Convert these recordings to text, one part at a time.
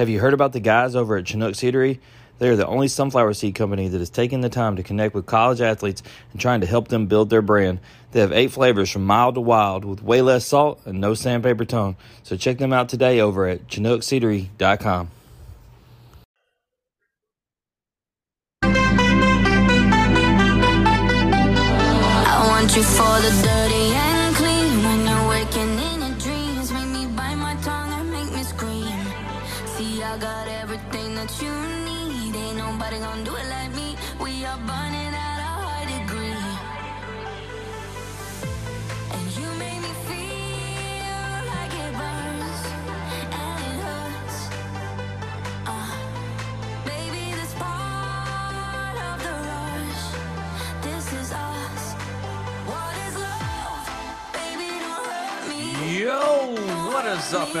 Have you heard about the guys over at Chinook Seedery? They are the only sunflower seed company that is taking the time to connect with college athletes and trying to help them build their brand. They have eight flavors from mild to wild with way less salt and no sandpaper tone. So check them out today over at ChinookSeedery.com.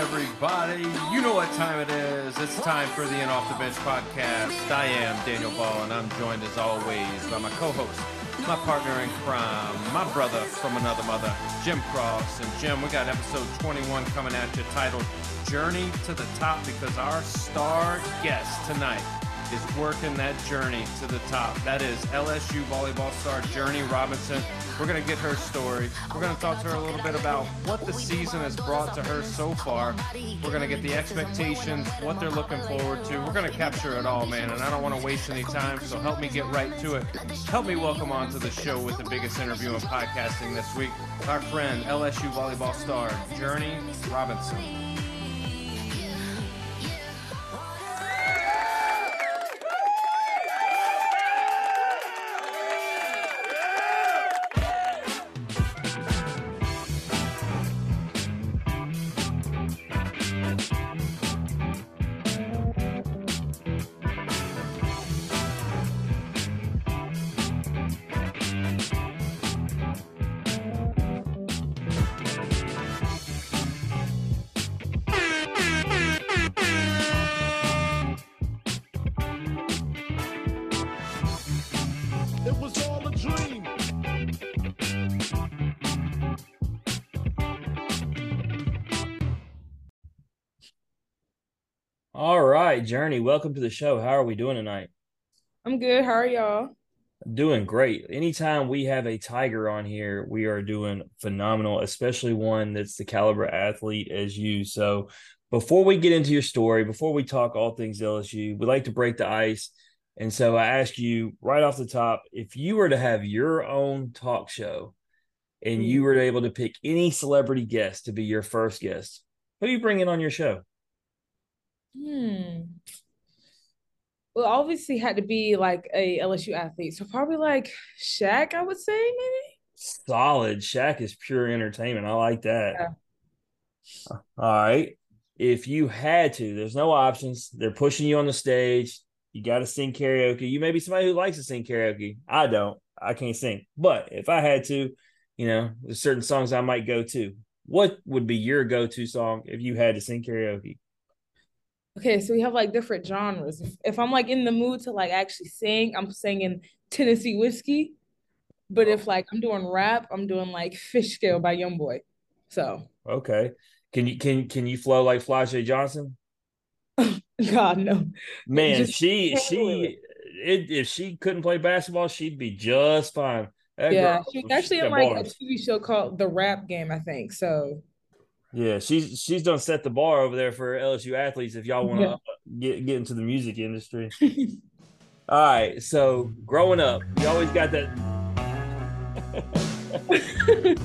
everybody? You know what time it is. It's time for the In Off the Bench podcast. I am Daniel Ball, and I'm joined as always by my co host, my partner in crime, my brother from another mother, Jim Cross. And Jim, we got episode 21 coming at you titled Journey to the Top because our star guest tonight is working that journey to the top. That is LSU volleyball star Jurnee Robinson. We're going to get her story. We're going to talk to her a little bit about what the season has brought to her so far. We're going to get the expectations, what they're looking forward to. We're going to capture it all, man, and I don't want to waste any time, so help me get right to it. Help me welcome on to the show with the biggest interview in podcasting this week, our friend, LSU volleyball star Jurnee Robinson. Right, Jurnee, welcome to the show. How are we doing tonight? I'm good. How are y'all? Doing great. Anytime we have a Tiger on here, we are doing phenomenal, especially one that's the caliber athlete as you. So, before we get into your story, before we talk all things LSU, we like to break the ice. And so, I ask you right off the top if you were to have your own talk show and hmm. you were able to pick any celebrity guest to be your first guest, who are you bringing on your show? Hmm. Well, obviously had to be like a LSU athlete. So probably like Shaq, I would say maybe. Solid. Shaq is pure entertainment. I like that. Yeah. All right. If you had to, there's no options. They're pushing you on the stage. You got to sing karaoke. You may be somebody who likes to sing karaoke. I don't. I can't sing. But if I had to, you know, there's certain songs I might go to. What would be your go-to song if you had to sing karaoke? Okay, so we have like different genres. If, if I'm like in the mood to like actually sing, I'm singing Tennessee Whiskey. But if like I'm doing rap, I'm doing like Fish Scale by Youngboy. So Okay. Can you can can you flow like Flau'jae Johnson? God no. Man, Just she she it, if she couldn't play basketball, she'd be just fine. That Yeah, girl, she actually in like a. TV show called The Rap Game, I think. So Yeah, she's she's done set the bar over there for LSU athletes. If y'all want to Yeah. get get into the music industry, all right. So growing up, you always got that.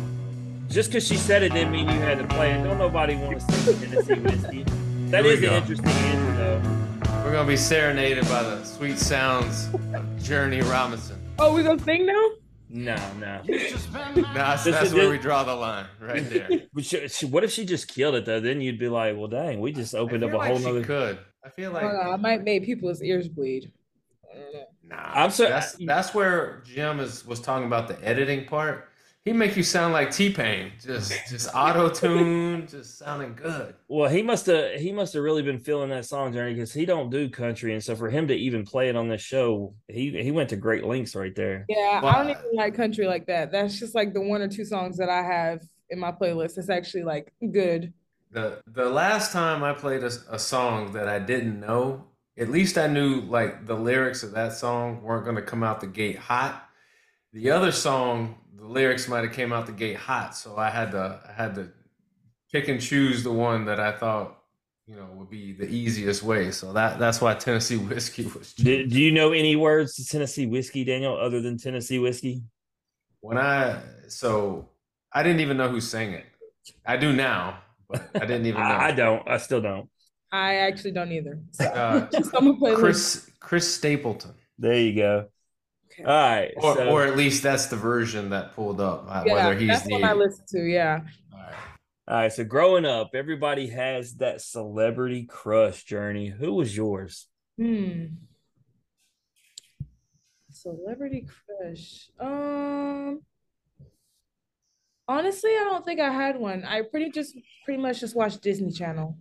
Just because she said it didn't mean you had to play it. Don't nobody want to sing Tennessee whiskey. That is Here we is an interesting answer, though. We're going to be serenaded by the sweet sounds of Jurnee Robinson. Oh, we gonna sing now? No, no. That's, This that's where we draw the line, right there. She, she- what if she just killed it though? Then you'd be like, well, dang, we just opened up a like whole she nother. could. I feel like I I might make people's ears bleed. I nah. I'm so- that's that's where Jim is was talking about the editing part. He make you sound like T Pain, just just auto tune, just sounding good. Well, he must have he must have really been feeling that song Jurnee because he don't do country, and so for him to even play it on this show, he he went to great lengths right there. Yeah, I don't even like country like that. That's just like the one or two songs that I have in my playlist. It's actually like good. The the last time I played a, a song that I didn't know, at least I knew like the lyrics of that song weren't going to come out the gate hot. The other song, the lyrics might have came out the gate hot, so I had to I had to pick and choose the one that I thought you know would be the easiest way. So that that's why Tennessee whiskey was. Do, do you know any words to Tennessee whiskey, Daniel, other than Tennessee whiskey? When I so I didn't even know who sang it. I do now, but I didn't even know. I, I don't. I still don't. I actually don't either. So Uh, just on my playlist. Chris Chris Stapleton, There you go. Okay. All right. or so- or at least that's the version that pulled up. uh, yeah, whether he's that's the what I listened to. Yeah. All right. all right. So growing up, everybody has that celebrity crush Jurnee. Who was yours? Hmm. Celebrity crush. Um. Honestly, I don't think I had one. I pretty just pretty much just watched Disney Channel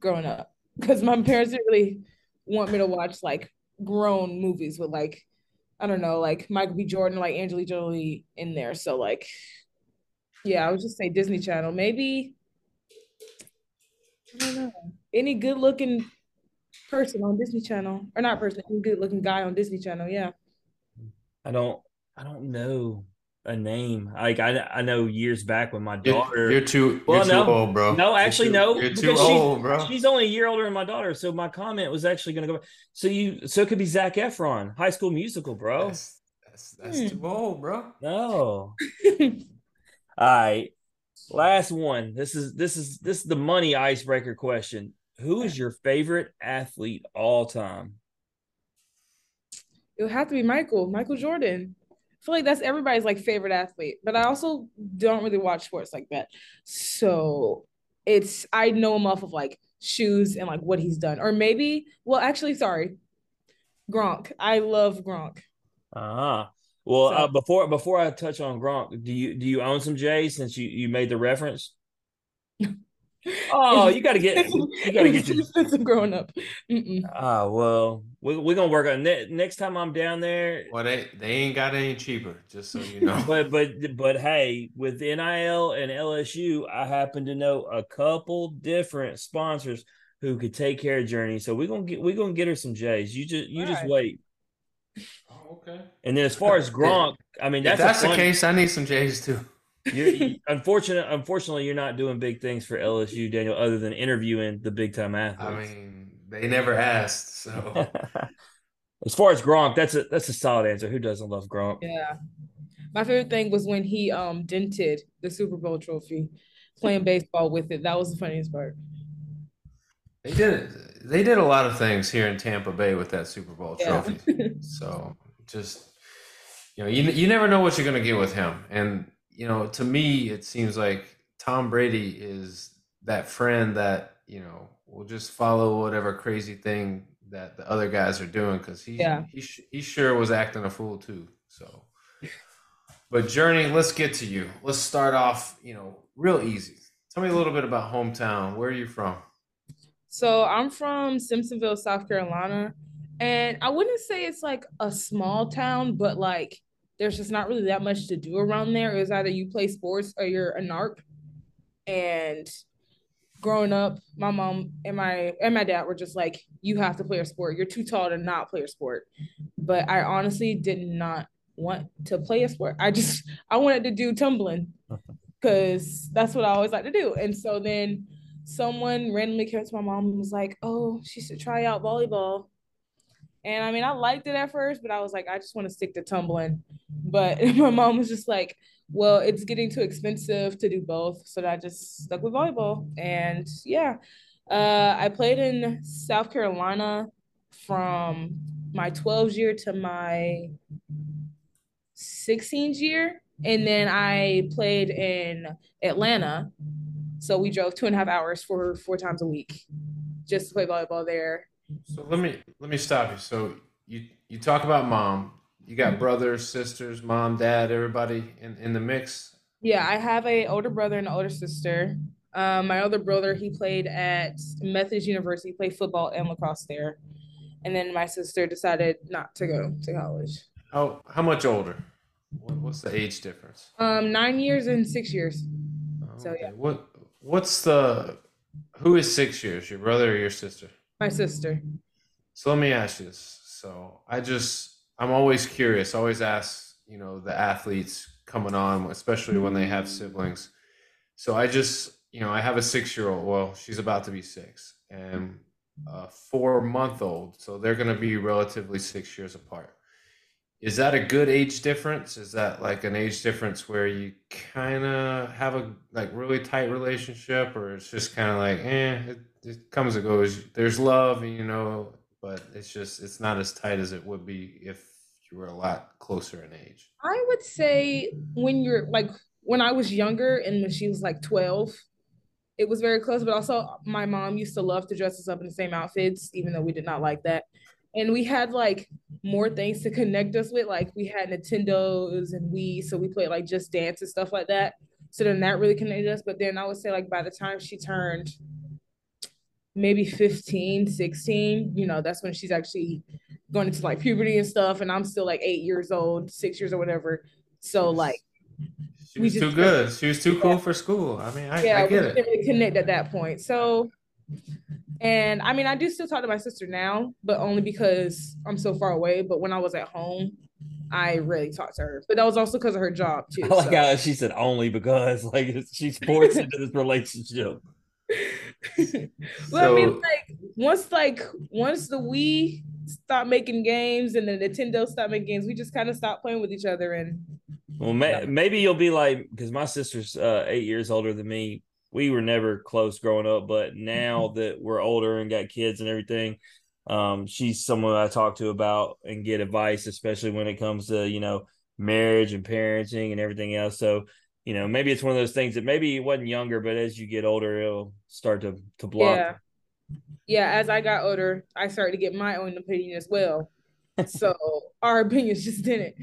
growing up because my parents didn't really want me to watch like grown movies with like I don't know like Michael B. Jordan, like Angelina Jolie in there. So like, yeah, I would just say Disney Channel. Maybe I don't know any good looking person on Disney Channel or not person, any good looking guy on Disney Channel. Yeah. I don't. I don't know a name. Like I. I know years back when my daughter. you're too Well, you're no. too old, bro. No, You're actually, too- no, You're too because she- old, bro. She's only a year older than my daughter, so my comment was actually going to go. So you, so it could be Zac Efron, High School Musical, bro. That's that's, that's Hmm. too old, bro. No. All right. Last one. This is this is this is the money icebreaker question. Who is your favorite athlete all time? it would have to be Michael, Michael Jordan. Feel like that's everybody's like favorite athlete, but I also don't really watch sports like that. So it's I know him off of like shoes and like what he's done. Or maybe, well, actually, sorry. Gronk. I love Gronk. Uh-huh. Well, So- uh, before before I touch on Gronk, do you do you own some J's since you you made the reference? Oh, you got to get you got to get your expensive growing up. Mm-mm. Ah, well, we, we're gonna work on ne- next time I'm down there. Well, they they ain't got any cheaper, just so you know. But but but hey, with NIL and LSU, I happen to know a couple different sponsors who could take care of Jurnee. So we're gonna get we're gonna get her some J's. You just you just Alright. wait. Oh, okay. And then as far as Gronk, I mean If that's, a the case, I need some J's too. You're, unfortunate, unfortunately, you're not doing big things for LSU, Daniel, other than interviewing the big time athletes. I mean, they never asked, so as far as Gronk, that's a that's a solid answer. Who doesn't love Gronk? Yeah. My favorite thing was when he um dented the Super Bowl trophy playing baseball with it. That was the funniest part. they did they did a lot of things here in Tampa Bay with that Super Bowl Yeah. trophy. So just you know, you you never know what you're gonna get with him. And you know, to me, it seems like Tom Brady is that friend that you know will just follow whatever crazy thing that the other guys are doing because he Yeah. he he sure was acting a fool too. So, but Jurnee, let's get to you. Let's start off, you know, real easy. Tell me a little bit about hometown. Where are you from? So I'm from Simpsonville, South Carolina, and I wouldn't say it's like a small town, but like there's just not really that much to do around there. It was either you play sports or you're a narc. And growing up, my mom and my and my dad were just like, you have to play a sport. You're too tall to not play a sport. But I honestly did not want to play a sport. I just I wanted to do tumbling because that's what I always like to do. And so then someone randomly came to my mom and was like, "Oh, she should try out volleyball." And I mean, I liked it at first, but I was like, I just want to stick to tumbling. But my mom was just like, "Well, it's getting too expensive to do both," so I just stuck with volleyball. And yeah, uh, I played in South Carolina from my 12th year to my 16th year, and then I played in Atlanta so we drove two and a half hours for four times a week just to play volleyball there. So let me let me stop you. So you you talk about mom. You got brothers, sisters, mom, dad, everybody in, in the mix. Yeah, I have a older brother and an older sister. Um, my older brother, he played at Methodist University, played football and lacrosse there. And then my sister decided not to go to college. How how much older? What, what's the age difference? Um, nine years and six years. So, yeah. What what's the who is six years? Your brother or your sister? My sister. So let me ask this. So I just I'm always curious. Always ask you know the athletes coming on, especially when they have siblings. So I just you know I have a six year old. Well, she's about to be six, and a four month old. So they're going to be relatively six years apart. Is that a good age difference? Is that like an age difference where you kind of have a like really tight relationship, or it's just kind of like, eh, it, it comes and goes. There's love, you know, but it's just it's not as tight as it would be if you were a lot closer in age. I would say when you're like when I was younger and when she was like 12, it was very close, but also my mom used to love to dress us up in the same outfits, even though we did not like that. And we had like more things to connect us with. Like we had Nintendos and we, so we played like just dance and stuff like that. So then that really connected us. But then I would say like by the time she turned maybe 15, 16, you know, that's when she's actually going into like puberty and stuff. And I'm still like eight years old, six years or whatever. So like She was too good. She was too cool for school. I mean, I, yeah, I we get didn't it. really connect at that point. So, and I mean, I do still talk to my sister now, but only because I'm so far away. But when I was at home, I really talked to her. But that was also because of her job too. I like so. how she said only because like it's- she's forced into this relationship. well, I mean, like once like once the Wii stopped making games and the Nintendo stopped making games, we just kind of stopped playing with each other. And Well, may, maybe you'll be like because my sister's uh, eight years older than me. We were never close growing up, but now that we're older and got kids and everything, um, she's someone I talk to about and get advice, especially when it comes to you know marriage and parenting and everything else. So you know maybe it's one of those things that maybe it wasn't younger, but as you get older, it'll start to to block. yeah, yeah. As I got older, I started to get my own opinion as well. So our opinions just didn't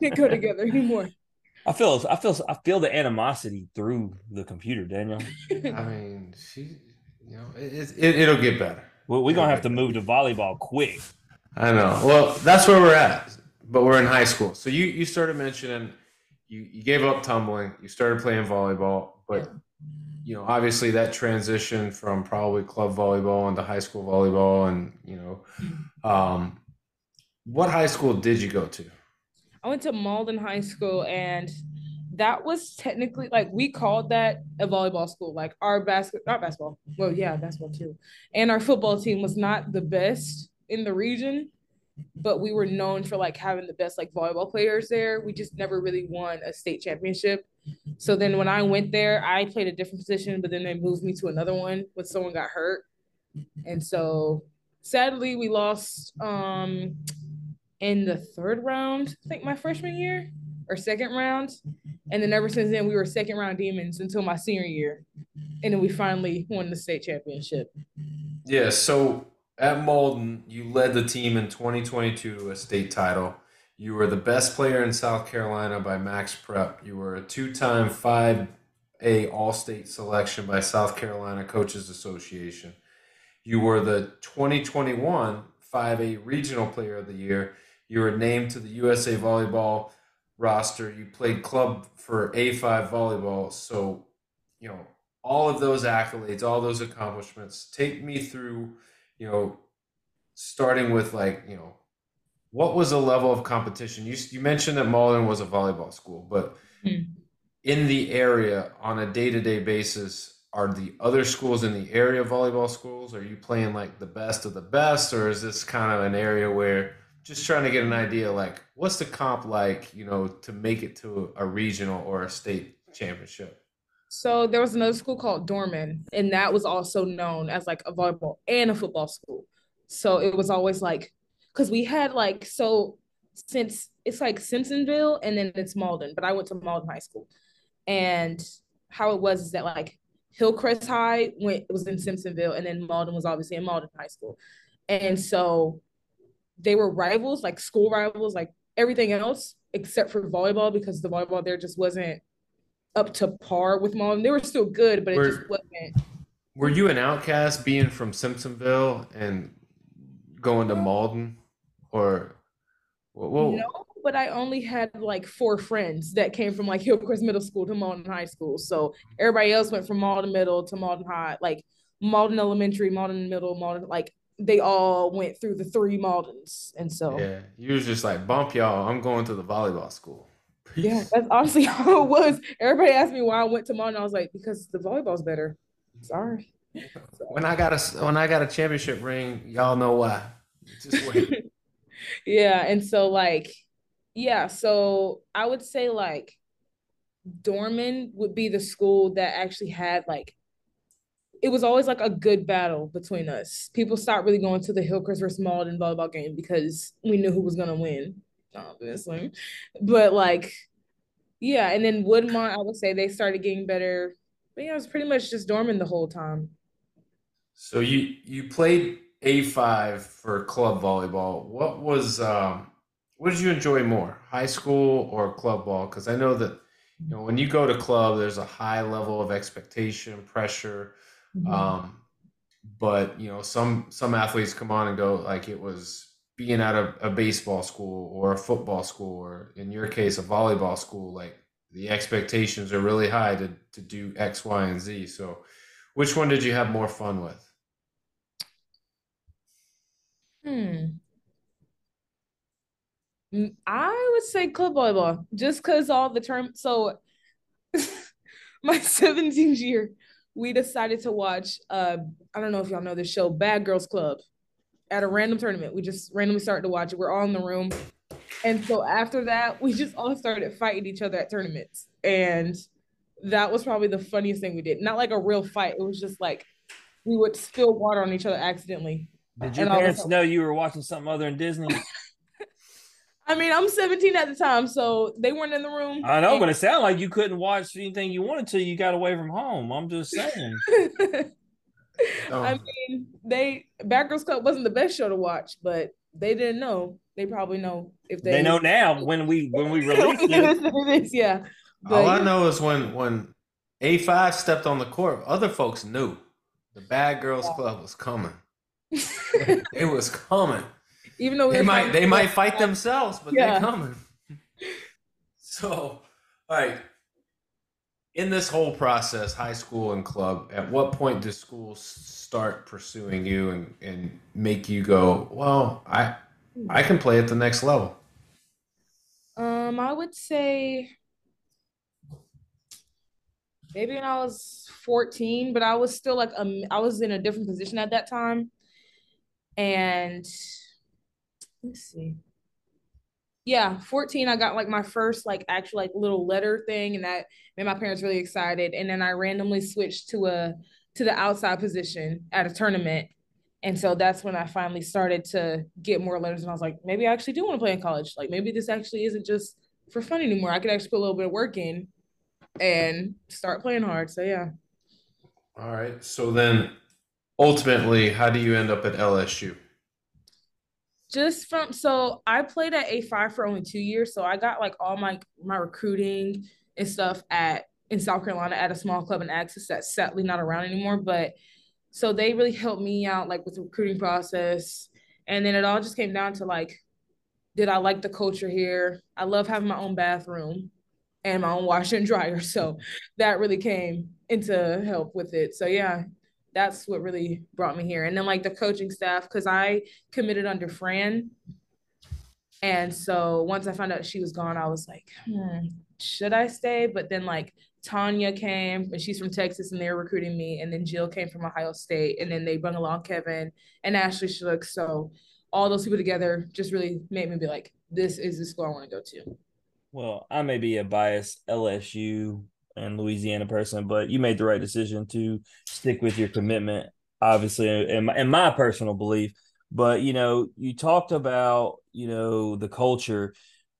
didn't go together anymore. I feel I feel I feel the animosity through the computer, Daniel. I mean, she, you know, it, it, it'll get better. We're, we're gonna have to move to volleyball quick. I know. Well, that's where we're at, but we're in high school. So you you started mentioning you you gave up tumbling, you started playing volleyball, but you know, obviously that transition from probably club volleyball into high school volleyball, and you know, um, what high school did you go to? I went to Mauldin High School and that was technically like we called that a volleyball school. Like our basket not basketball. Well, yeah, basketball too. And our football team was not the best in the region, but we were known for like having the best like volleyball players there. We just never really won a state championship. So then when I went there, I played a different position, but then they moved me to another one when someone got hurt. And so sadly we lost um in the third round, I think my freshman year or second round. And then ever since then, we were second round demons until my senior year. And then we finally won the state championship. Yeah, so at Mauldin, you led the team in 2022 to a state title. You were the best player in South Carolina by Max Prep. You were a two-time 5A All-State selection by South Carolina Coaches Association. You were the 2021 5A Regional Player of the Year. You were named to the USA Volleyball roster. You played club for A5 volleyball. So, you know, all of those accolades, all those accomplishments. Take me through, you know, starting with like, you know, what was the level of competition? You you mentioned that Mauldin was a volleyball school, but Hmm. in the area on a day-to-day basis, are the other schools in the area volleyball schools? Are you playing like the best of the best, or is this kind of an area where just trying to get an idea like what's the comp like, you know, to make it to a regional or a state championship? So there was another school called Dorman, and that was also known as like a volleyball and a football school. So it was always like, because we had like, so since it's like Simpsonville and then it's Mauldin, but I went to Mauldin High School. And how it was is that like Hillcrest High went it was in Simpsonville, and then Mauldin was obviously in Mauldin High School. And so they were rivals, like school rivals, like everything else except for volleyball, because the volleyball there just wasn't up to par with Mauldin. They were still good, but it Were- just wasn't. Were you an outcast being from Simpsonville and going to Mauldin, or whoa? whoa. No, but I only had like four friends that came from like Hillcrest Middle School to Mauldin High School. So everybody else went from Mauldin Middle to Mauldin High, like Mauldin Elementary, Mauldin Middle, Mauldin like they all went through the three Mauldins, and so Yeah, you was just like bump y'all. I'm going to the volleyball school. yeah, that's honestly how it was. Everybody asked me why I went to Mauldin. I was like, because the volleyball's better. Sorry. When I got a when I got a championship ring, y'all know why. Just wait. Yeah, and so like, yeah, so I would say like Dorman would be the school that actually had like it was always like a good battle between us. People stopped really going to the Hillcrest versus Mauldin volleyball game because we knew who was gonna win, obviously. But like, yeah, and then Woodmont, I would say they started getting better. But yeah, it was pretty much just Dorman the whole time. So you you played A5 for club volleyball. What was um what did you enjoy more, high school or club ball? Because I know that you know when you go to club, there's a high level of expectation, pressure. Mhm. Um, but you know, some some athletes come on and go like it was being at a, a baseball school or a football school, or in your case, a volleyball school. Like the expectations are really high to to do X, Y, and Z. So, which one did you have more fun with? Hmm. Mm, I would say club volleyball, just because all the term. So, my 17th year, we decided to watch. Uh, I don't know if y'all know this show, Bad Girls Club, at a random tournament. We just randomly started to watch it. We're all in the room, and so after that, we just all started fighting each other at tournaments, and that was probably the funniest thing we did. Not like a real fight. It was just like we would spill water on each other accidentally. Did your And all of parents know you were watching something other than Disney? I mean, I'm 17 at the time, so they weren't in the room. I know, but it sounded like you couldn't watch anything you wanted to. You got away from home. I'm just saying. Oh, I mean, they Bad Girls Club wasn't the best show to watch, but they didn't know. They probably know if they, They know now when we when we release it. Listen to this, yeah. all I know is when when A5 stepped on the court, other folks knew the Bad Girls Club was coming. It was coming. Even though we They might they might fight themselves, but Yeah. they're coming. So, all right. In this whole process, high school and club, at what point do school start pursuing you and, and make you go, well, I I can play at the next level? Um, I would say maybe when I was 14, but I was still like um I was in a different position at that time. And let's see. Yeah, 14, I got like my first like actual like little letter thing, and that made my parents really excited. And then I randomly switched to a to the outside position at a tournament. And so that's when I finally started to get more letters. And I was like, maybe I actually do want to play in college. Like maybe this actually isn't just for fun anymore. I could actually put a little bit of work in and start playing hard. So yeah. All right. So then ultimately, how do you end up at LSU? Just from so I played at A5 for only two years. So I got like all my my recruiting and stuff at in South Carolina at a small club in Access that's sadly not around anymore. But so they really helped me out like with the recruiting process. And then it all just came down to like, did I like the culture here? I love having my own bathroom and my own washer and dryer. So that really came into help with it. So yeah, that's what really brought me here. And then like the coaching staff, because I committed under Fran. And so once I found out she was gone, I was like, hmm, should I stay? But then like Tonya came and she's from Texas and they were recruiting me. And then Jill came from Ohio State. And then they brought along Kevin and Ashley Shook. So all those people together just really made me be like, this is the school I want to go to. Well, I may be a biased LSU and Louisiana person, but you made the right decision to stick with your commitment, obviously, in my, in my personal belief. But, you know, you talked about, you know, the culture.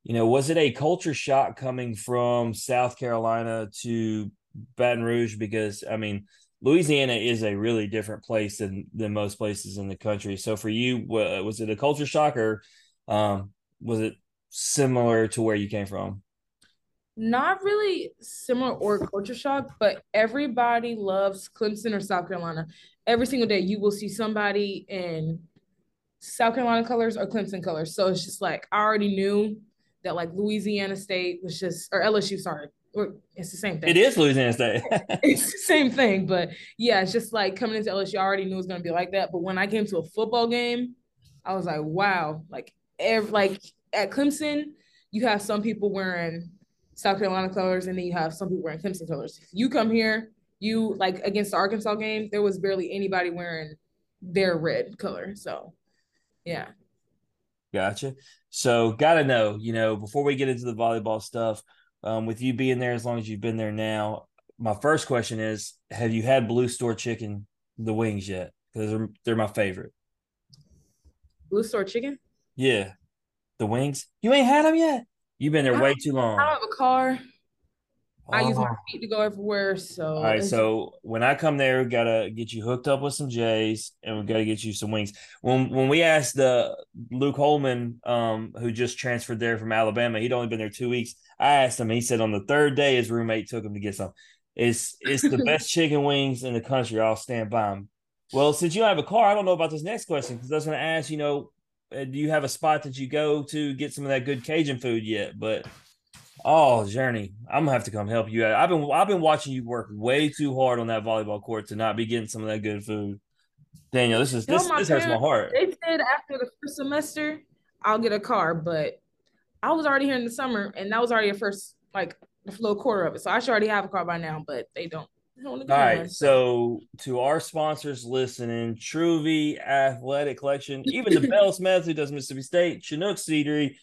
You know, was it a culture shock coming from South Carolina to Baton Rouge? Because, I mean, Louisiana is a really different place than than most places in the country. So for you, was it a culture shock or um, was it similar to where you came from? Not really similar or culture shock, but everybody loves Clemson or South Carolina. Every single day, you will see somebody in South Carolina colors or Clemson colors. So it's just like I already knew that like Louisiana State was just or LSU, sorry, Or it's the same thing. It is Louisiana State. it's the same thing, but yeah, it's just like coming into LSU, I already knew it was gonna be like that. But when I came to a football game, I was like, wow, like every like at Clemson, you have some people wearing South Carolina colors, and then you have some people wearing Clemson colors. If You come here, you like against the Arkansas game, there was barely anybody wearing their red color. So yeah. Gotcha. So, gotta know, you know, before we get into the volleyball stuff, um, with you being there as long as you've been there now, my first question is: Have you had Blue Store Chicken, the wings yet? Because they're they're my favorite. Blue Store Chicken. Yeah, the wings. You ain't had them yet. You've been there way too long. I don't have a car. I use my Oh. feet to go everywhere. So All right, so when I come there, we gotta get you hooked up with some J's, and we gotta get you some wings. When when we asked the Luke Holman, um, who just transferred there from Alabama, he'd only been there two weeks. I asked him, he said on the third day his roommate took him to get some. It's it's the best chicken wings in the country. I'll stand by him. Well, since you don't have a car, I don't know about this next question because I was gonna ask, you know, uh, Uh, do you have a spot that you go to get some of that good Cajun food yet? But Oh, Jurnee, I'm gonna have to come help you out. I've been I've been watching you work way too hard on that volleyball court to not be getting some of that good food. Daniel, this is You this this hurts my heart. They said after the first semester, I'll get a car, but I was already here in the summer, and that was already the first like the little quarter of it. So I should already have a car by now, but they don't. They don't wanna give All me right, one. so to our sponsors listening, Truvy Athletic Collection, even the Bell Smith who does Mississippi State, Chinook Seedery,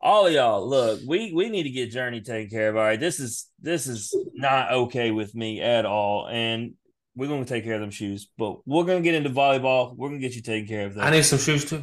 all of y'all, look, we we need to get Jurnee taken care of. All right, this is this is not okay with me at all, and we're gonna take care of them shoes. But we're gonna get into volleyball. We're gonna get you taken care of. That. I need some shoes too.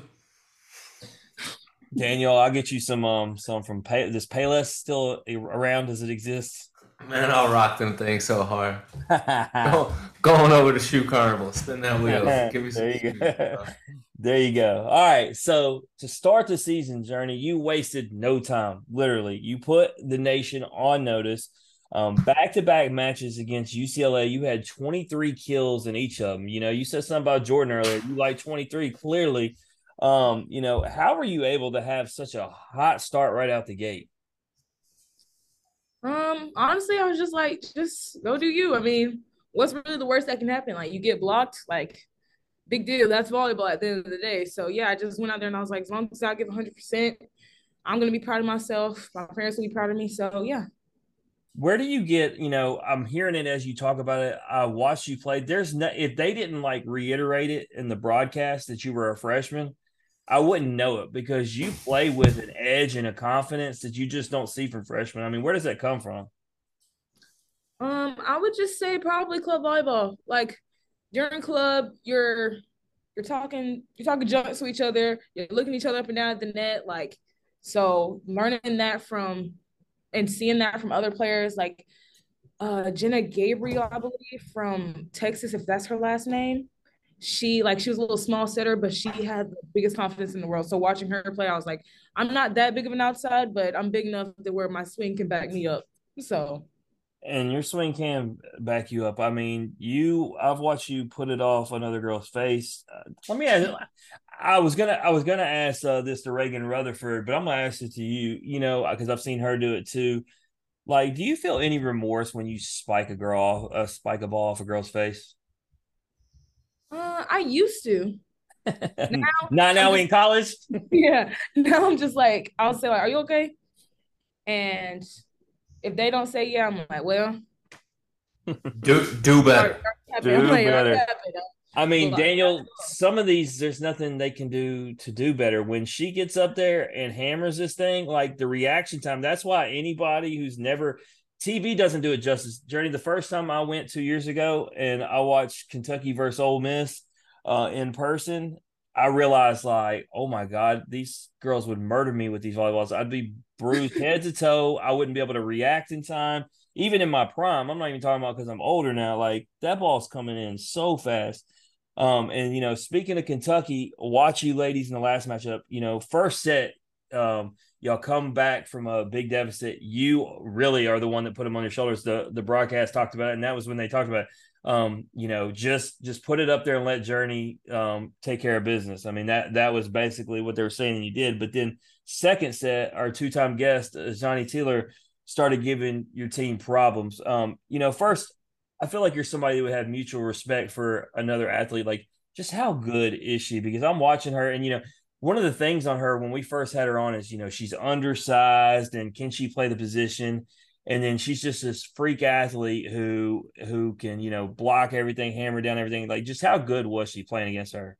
Daniel, I'll get you some um some from Pay this Payless still around as it exists. Man, I'll rock them things so hard. Go, going over to shoe carnival, spin that wheel. Give me some There you go. there you go. All right. So to start the season Jurnee, you wasted no time. Literally, you put the nation on notice. Um, back-to-back matches against UCLA, you had 23 kills in each of them. You know, you said something about Jordan earlier. You like 23, clearly. Um, you know, how were you able to have such a hot start right out the gate? Um, honestly, I was just like, just go do you. I mean, what's really the worst that can happen? Like you get blocked, like big deal. That's volleyball at the end of the day. So yeah, I just went out there and I was like, as long as I give 100, percent I'm gonna be proud of myself. My parents will be proud of me. So yeah. where do you get you know i'm hearing it as you talk about it i watched you play there's no if they didn't like reiterate it in the broadcast that you were a freshman i wouldn't know it because you play with an edge and a confidence that you just don't see from freshmen i mean where does that come from Um, I would just say probably club volleyball. Like during club, you're you're talking you're talking junk to each other. You're looking each other up and down at the net. Like so, learning that from and seeing that from other players, like uh Jenna Gabriel, I believe from Texas, if that's her last name. She like she was a little small setter, but she had the biggest confidence in the world. So watching her play, I was like, I'm not that big of an outside, but I'm big enough to where my swing can back me up. So. And your swing can back you up. I mean you i've watched you put it off another girl's face. Uh, let me ask i was gonna i was gonna ask uh, this to reagan rutherford but i'm gonna ask it to you you know because i've seen her do it too. Like do you feel any remorse when you spike a girl uh, spike a ball off a girl's face uh, I used to. not now in college yeah. Now I'm just like, I'll say, like, are you okay? And if they don't say yeah, I'm like, well, Do do better. I'm Do like, better. I mean, Daniel, some of these, there's nothing they can do to do better. When she gets up there and hammers this thing, like the reaction time, that's why anybody who's never, TV doesn't do it justice. Jurnee, the first time I went two years ago and I watched Kentucky versus Ole Miss uh, in person, I realized, like, oh my God, these girls would murder me with these volleyballs. I'd be bruised head to toe. I wouldn't be able to react in time. Even in my prime, I'm not even talking about because I'm older now. Like, that ball's coming in so fast. Um, and you know, speaking of Kentucky, watch you ladies in the last matchup. You know, first set, um, y'all come back from a big deficit. You really are the one that put them on your shoulders. The the broadcast talked about it, and that was when they talked about it. Um, you know, just just put it up there and let Jurnee um take care of business. I mean, that that was basically what they were saying, and you did. But then second set, our two time guest, uh, Johnny Taylor, started giving your team problems. Um, you know, first, I feel like you're somebody that would have mutual respect for another athlete. Like, just how good is she? Because I'm watching her, and you know, one of the things on her when we first had her on is, you know, she's undersized, and can she play the position? And then she's just this freak athlete who who can, you know, block everything, hammer down everything. Like, just how good was she playing against her?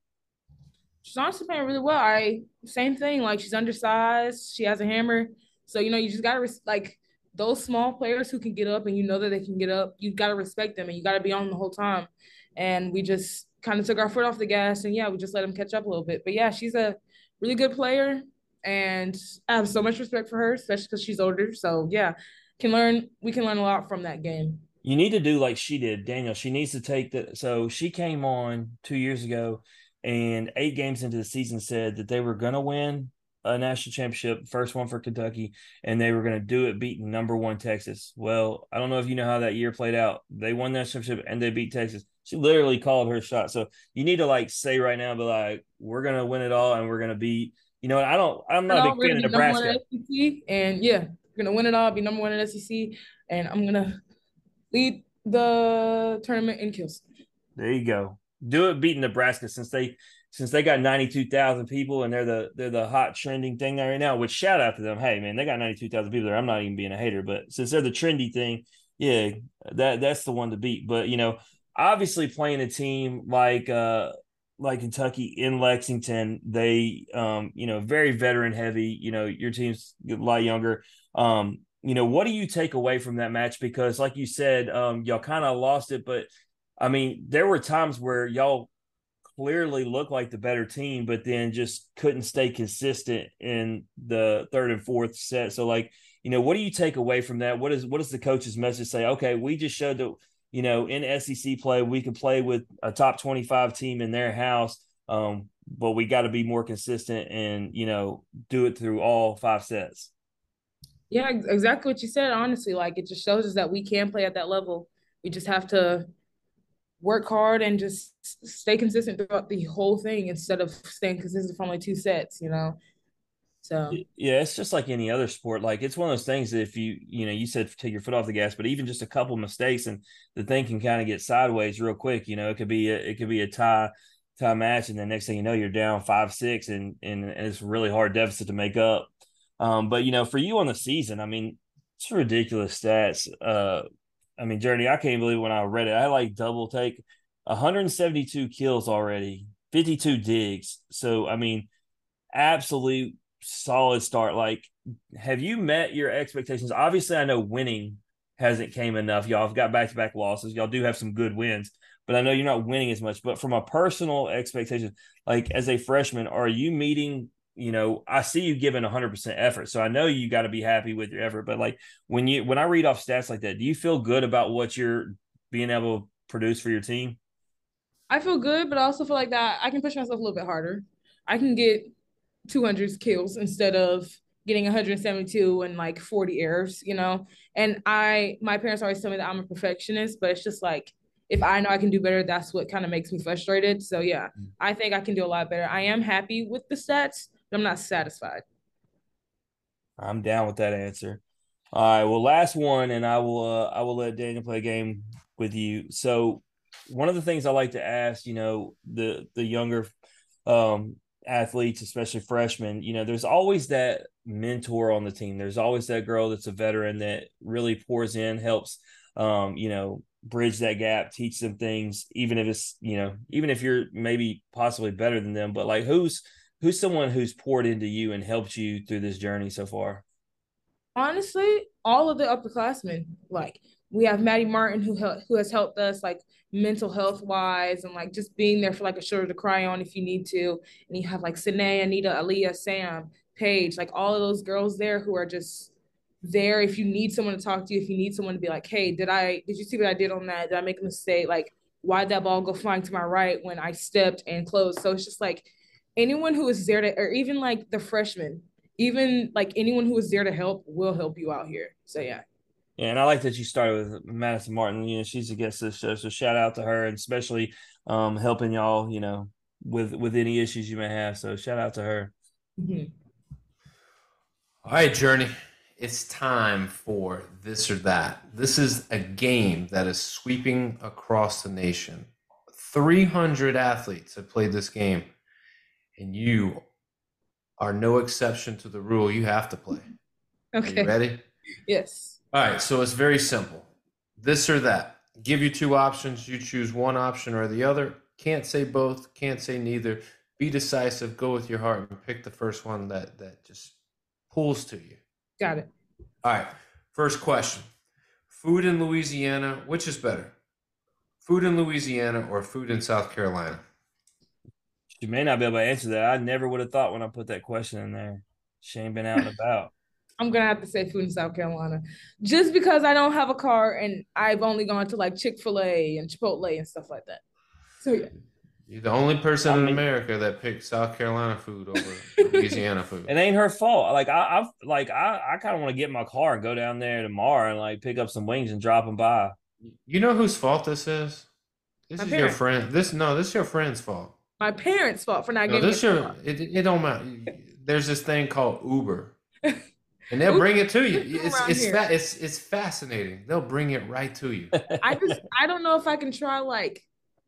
She's honestly playing really well. I same thing. Like she's undersized. She has a hammer. So you know you just gotta res- like those small players who can get up and you know that they can get up. You gotta respect them and you gotta be on the whole time. And we just kind of took our foot off the gas and yeah, we just let them catch up a little bit. But yeah, she's a really good player and I have so much respect for her, especially because she's older. So yeah, can learn. We can learn a lot from that game. You need to do like she did, Daniel. She needs to take the. So she came on two years ago, and eight games into the season said that they were to win a national championship, first one for Kentucky, and they were going to do it beating number one Texas. Well, I don't know if you know how that year played out. They won that championship and they beat Texas. She literally called her shot. So you need to like say right now, but like, we're going to win it all and we're going to beat. You know, I don't. I'm not a big fan of Nebraska. And yeah, we're gonna win it all. Be number one in SEC, and I'm gonna lead the tournament in kills. There you go. Do it beating Nebraska since they since they got 92,000 people and they're the they're the hot trending thing right now, which shout out to them. Hey man, they got 92,000 people there. I'm not even being a hater, but since they're the trendy thing, yeah, that that's the one to beat. But you know, obviously playing a team like uh like Kentucky in Lexington, they um, you know, very veteran heavy, you know, your team's a lot younger. Um, you know, what do you take away from that match? Because like you said, um, y'all kind of lost it, but I mean, there were times where y'all clearly looked like the better team, but then just couldn't stay consistent in the third and fourth set. So, like, you know, what do you take away from that? What is what does the coach's message say? Okay, we just showed that you know in SEC play we can play with a top twenty five team in their house, um, but we got to be more consistent and you know do it through all five sets. Yeah, exactly what you said. Honestly, like it just shows us that we can play at that level. We just have to work hard and just stay consistent throughout the whole thing instead of staying consistent for only two sets, you know. So yeah, it's just like any other sport. Like it's one of those things that if you you know you said take your foot off the gas, but even just a couple mistakes and the thing can kind of get sideways real quick. You know, it could be a, it could be a tie tie match, and the next thing you know you're down five six, and and, and it's really hard deficit to make up. Um, but you know, for you on the season, I mean, it's ridiculous stats. Uh, I mean, Jurnee, I can't believe when I read it. I like double take 172 kills already, 52 digs. So, I mean, absolute solid start. Like, have you met your expectations? Obviously, I know winning hasn't came enough. Y'all have got back to back losses. Y'all do have some good wins, but I know you're not winning as much. But from a personal expectation, like as a freshman, are you meeting you know, I see you giving 100% effort. So I know you got to be happy with your effort. But like when you, when I read off stats like that, do you feel good about what you're being able to produce for your team? I feel good, but I also feel like that I can push myself a little bit harder. I can get 200 kills instead of getting 172 and like 40 errors, you know? And I, my parents always tell me that I'm a perfectionist, but it's just like, if I know I can do better, that's what kind of makes me frustrated. So yeah, mm. I think I can do a lot better. I am happy with the stats, I'm not satisfied. I'm down with that answer. All right. Well, last one, and I will uh, I will let Daniel play a game with you. So, one of the things I like to ask, you know, the the younger um, athletes, especially freshmen, you know, there's always that mentor on the team. There's always that girl that's a veteran that really pours in, helps, um, you know, bridge that gap, teach them things, even if it's, you know, even if you're maybe possibly better than them. But like, who's who's someone who's poured into you and helped you through this journey so far? Honestly, all of the upperclassmen. Like we have Maddie Martin who help, who has helped us like mental health wise and like just being there for like a shoulder to cry on if you need to. And you have like Sine, Anita, Aaliyah, Sam, Paige, like all of those girls there who are just there if you need someone to talk to you, if you need someone to be like, hey, did I did you see what I did on that? Did I make a mistake? Like why'd that ball go flying to my right when I stepped and closed? So it's just like anyone who is there to, or even like the freshmen, even like anyone who is there to help will help you out here. So yeah. Yeah, and I like that you started with Madison Martin. You know, she's a guest this show, so shout out to her, and especially um, helping y'all. You know, with with any issues you may have. So shout out to her. Mm-hmm. All right, Jurnee. it's time for this or that. This is a game that is sweeping across the nation. 300 athletes have played this game, and you are no exception to the rule. You have to play. Okay. you ready? Yes. All right, so it's very simple. This or that. Give you two options. You choose one option or the other. Can't say both. Can't say neither. Be decisive. Go with your heart and pick the first one that that just pulls to you. Got it. All right. First question. Food in Louisiana, which is better? Food in Louisiana or food in South Carolina? You may not be able to answer that. I never would have thought when I put that question in there. Shane been out and about. I'm gonna have to say food in South Carolina, just because I don't have a car and I've only gone to like Chick Fil A and Chipotle and stuff like that. So yeah, You're the only person I in America that picked South Carolina food over Louisiana food. It ain't her fault. Like I, I've like I, I kind of want to get in my car and go down there tomorrow and like pick up some wings and drop them by. You know whose fault this is? This My is your friend. This no, this is your friend's fault. My parents' fault for not No, giving this me a your car. it, it don't matter. There's this thing called Uber, and they'll Uber bring it to you. It's it's fa- it's it's fascinating. They'll bring it right to you. I just I don't know if I can try like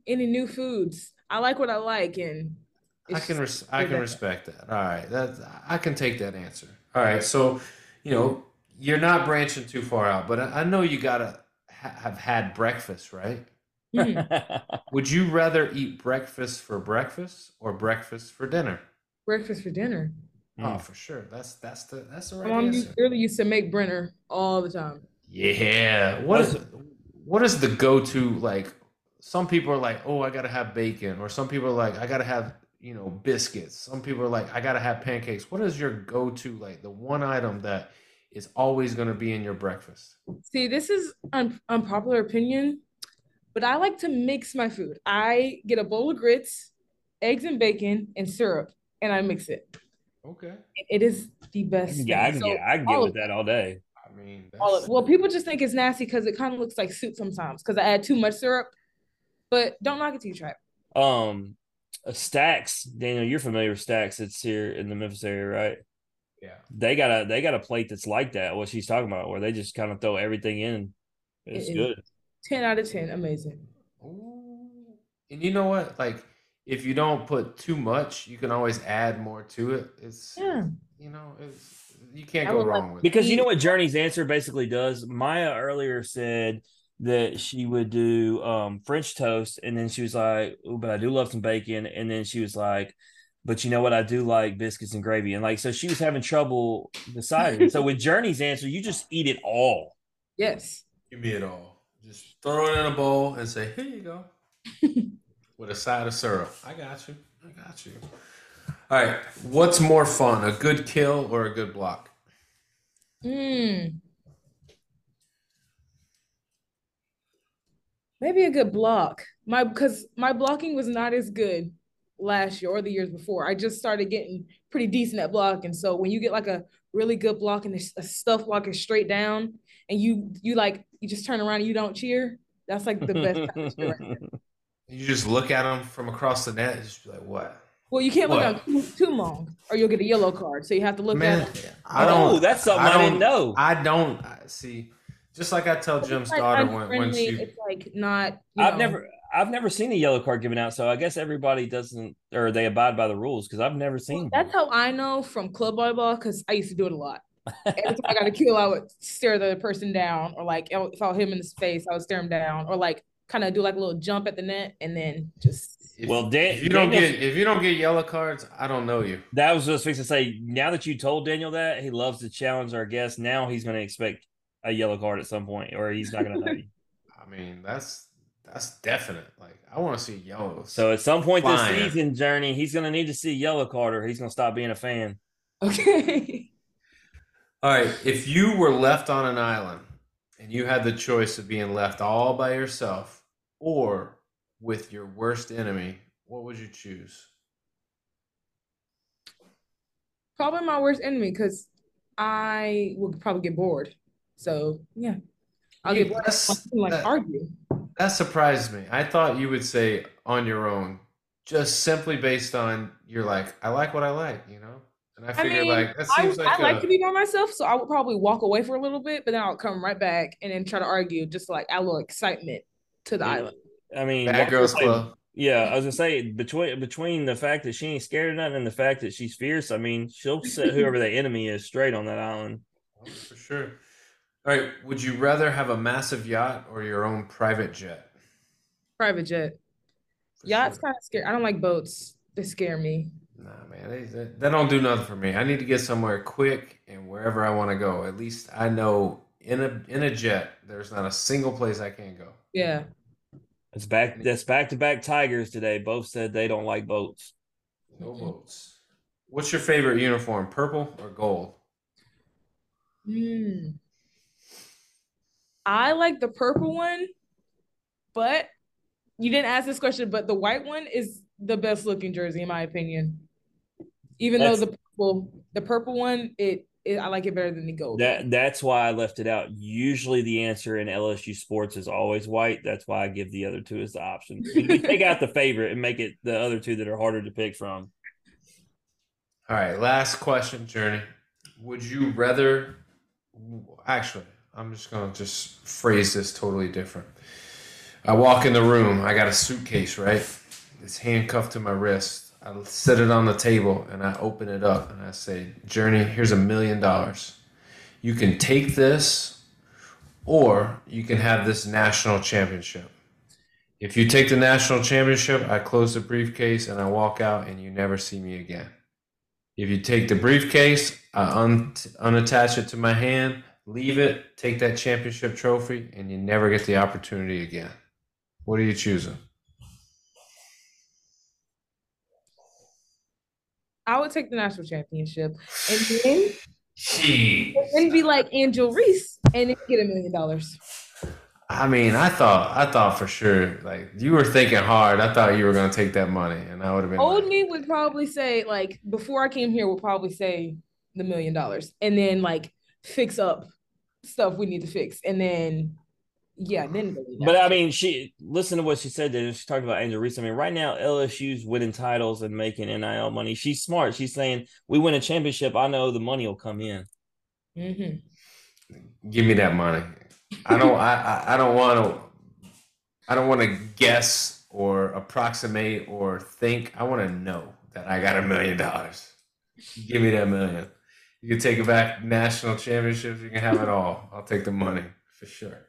any new foods. I like what I like, and I can res- I can respect that. All right, that I can take that answer. All right, so you know you're not branching too far out, but I, I know you gotta ha- have had breakfast, right? Mhm. Would you rather eat breakfast for breakfast or breakfast for dinner? breakfast for dinner. Oh, Mm. for sure. That's that's the that's the right mom answer. used, really used to make brinner all the time. Yeah. What is what is the go-to like some people are like, "Oh, I got to have bacon," or some people are like, "I got to have, you know, biscuits." Some people are like, "I got to have pancakes." What is your go-to like the one item that is always going to be in your breakfast? See, this is un- unpopular opinion, but I like to mix my food. I get a bowl of grits, eggs and bacon, and syrup, and I mix it. Okay. It is the best. yeah, I can So get I can get with that all day. I mean, all that's, of, well, people just think it's nasty because it kind of looks like soup sometimes because I add too much syrup. But don't knock it till you try it. Um, uh, Stacks, Daniel, you're familiar with Stacks. It's here in the Memphis area, right? yeah. They got a they got a plate that's like that. What she's talking about, where they just kind of throw everything in. It's It is. Good. 10 out of 10. Amazing. Ooh. And you know what? Like if you don't put too much, you can always add more to it. It's Yeah. you know, it's you can't go would like- wrong with it. Because you know what Jurnee's answer basically does? Maya earlier said that she would do um French toast, and then she was like, "Ooh, but I do love some bacon." And then she was like, "But you know what? I do like biscuits and gravy." And like, so she was having trouble deciding. so with Jurnee's answer, you just eat it all. Yes. Give me it all. Just throw it in a bowl and say, "Here you go," with a side of syrup. I got you. I got you. All right. What's more fun, a good kill or a good block? Mm. Maybe a good block. My because my blocking was not as good last year or the years before. I just started getting pretty decent at blocking. So when you get like a really good block and a stuff block is straight down and you you like you just turn around and you don't cheer, that's like the best time right. You just look at them from across the net and just be like, "What?" Well, you can't look What? at 'em too, too long or you'll get a yellow card. So you have to look Man, at 'em. I oh, don't. Oh, that's something I, didn't don't- know. I don't I- see. Just like I tell Jim's It's like daughter when, when she it's like not you I've know. never I've never seen a yellow card given out, so I guess everybody doesn't or they abide by the rules because I've never seen. That's how I know from club volleyball because I used to do it a lot. Every time I got a kill, I would stare the person down, or like if I would hit him in his face, I would stare him down, or like kind of do like a little jump at the net and then just. if, Well, Dan- if you don't Daniel's- get if you don't get yellow cards, I don't know you. That was just fixing to say. Now that you told Daniel that he loves to challenge our guests, now he's going to expect a yellow card at some point, or he's not going to know you. I mean, that's that's definite. Like I want to see yellows. So at some point this Flying. season, Jurnee, he's going to need to see a yellow card, or he's going to stop being a fan. Okay. All right, if you were left on an island and you had the choice of being left all by yourself or with your worst enemy, what would you choose? Probably my worst enemy because I would probably get bored. So yeah, I'll You- get bored. like that- argue. That surprised me. I thought you would say on your own, just simply based on you're like, I like what I like, you know? And I I mean, like that I, like, I like a- to be by myself, so I would probably walk away for a little bit, but then I'll come right back and then try to argue, just like add a little excitement to the Yeah. island. I mean, Bad watch Girls Club. Yeah, I was gonna say between between the fact that she ain't scared of nothing and the fact that she's fierce. I mean, she'll set whoever the enemy is straight on that island. Oh, for sure. All right. Would you rather have a massive yacht or your own private jet? Private jet. For Yachts sure. kind of scare. I don't like boats. They scare me. Nah, man, they, they, that don't do nothing for me. I need to get somewhere quick and wherever I want to go. At least I know in a in a jet, there's not a single place I can't go. Yeah. It's back. That's back to back Tigers today. Both said they don't like boats. No boats. What's your favorite uniform, purple or gold? Hmm. I like the purple one, but you didn't ask this question, but the white one is the best looking jersey in my opinion. Even though the purple, the purple one, it, it I like it better than the gold. That that's why I left it out. Usually the answer in LSU sports is always white. That's why I give the other two as the option. We we take out the favorite and make it the other two that are harder to pick from. All right, last question, Jurnee. Would you rather actually, I'm just going to just phrase this totally different. I walk in the room, I got a suitcase, right? It's handcuffed to my wrist. I set it on the table and I open it up and I say, Jurnee, here's a million dollars. You can take this or you can have this national championship. If you take the national championship, I close the briefcase and I walk out and you never see me again. If you take the briefcase, I un- unattach it to my hand, leave it, take that championship trophy, and you never get the opportunity again. What are you choosing? I would take the national championship and then, Gee. and then be like Angel Reese and then get a million dollars. I mean, I thought, I thought for sure, like you were thinking hard. I thought you were gonna take that money, and I would have been. Old like, me would probably say like before I came here would probably say the million dollars and then like fix up stuff we need to fix and then yeah then But I mean, she listen to what she said there. She talked about Angel Reese. I mean, right now LSU's winning titles and making NIL money. She's smart. She's saying we win a championship. I know the money will come in. Mhm. Give me that money. I don't. I. I, I don't want to. I don't want to guess or approximate or think. I want to know that I got a million dollars. Give me that million. You can take it back national championships. You can have it all. I'll take the money for sure.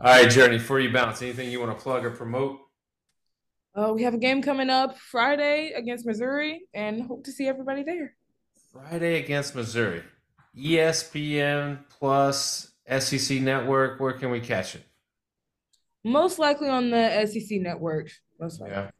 All right, Jurnee. Before you bounce, anything you want to plug or promote? Uh, we have a game coming up Friday against Missouri and hope to see everybody there. Friday against Missouri. ESPN plus SEC Network. Where can we catch it? Most likely on the SEC network. Most likely. Yeah.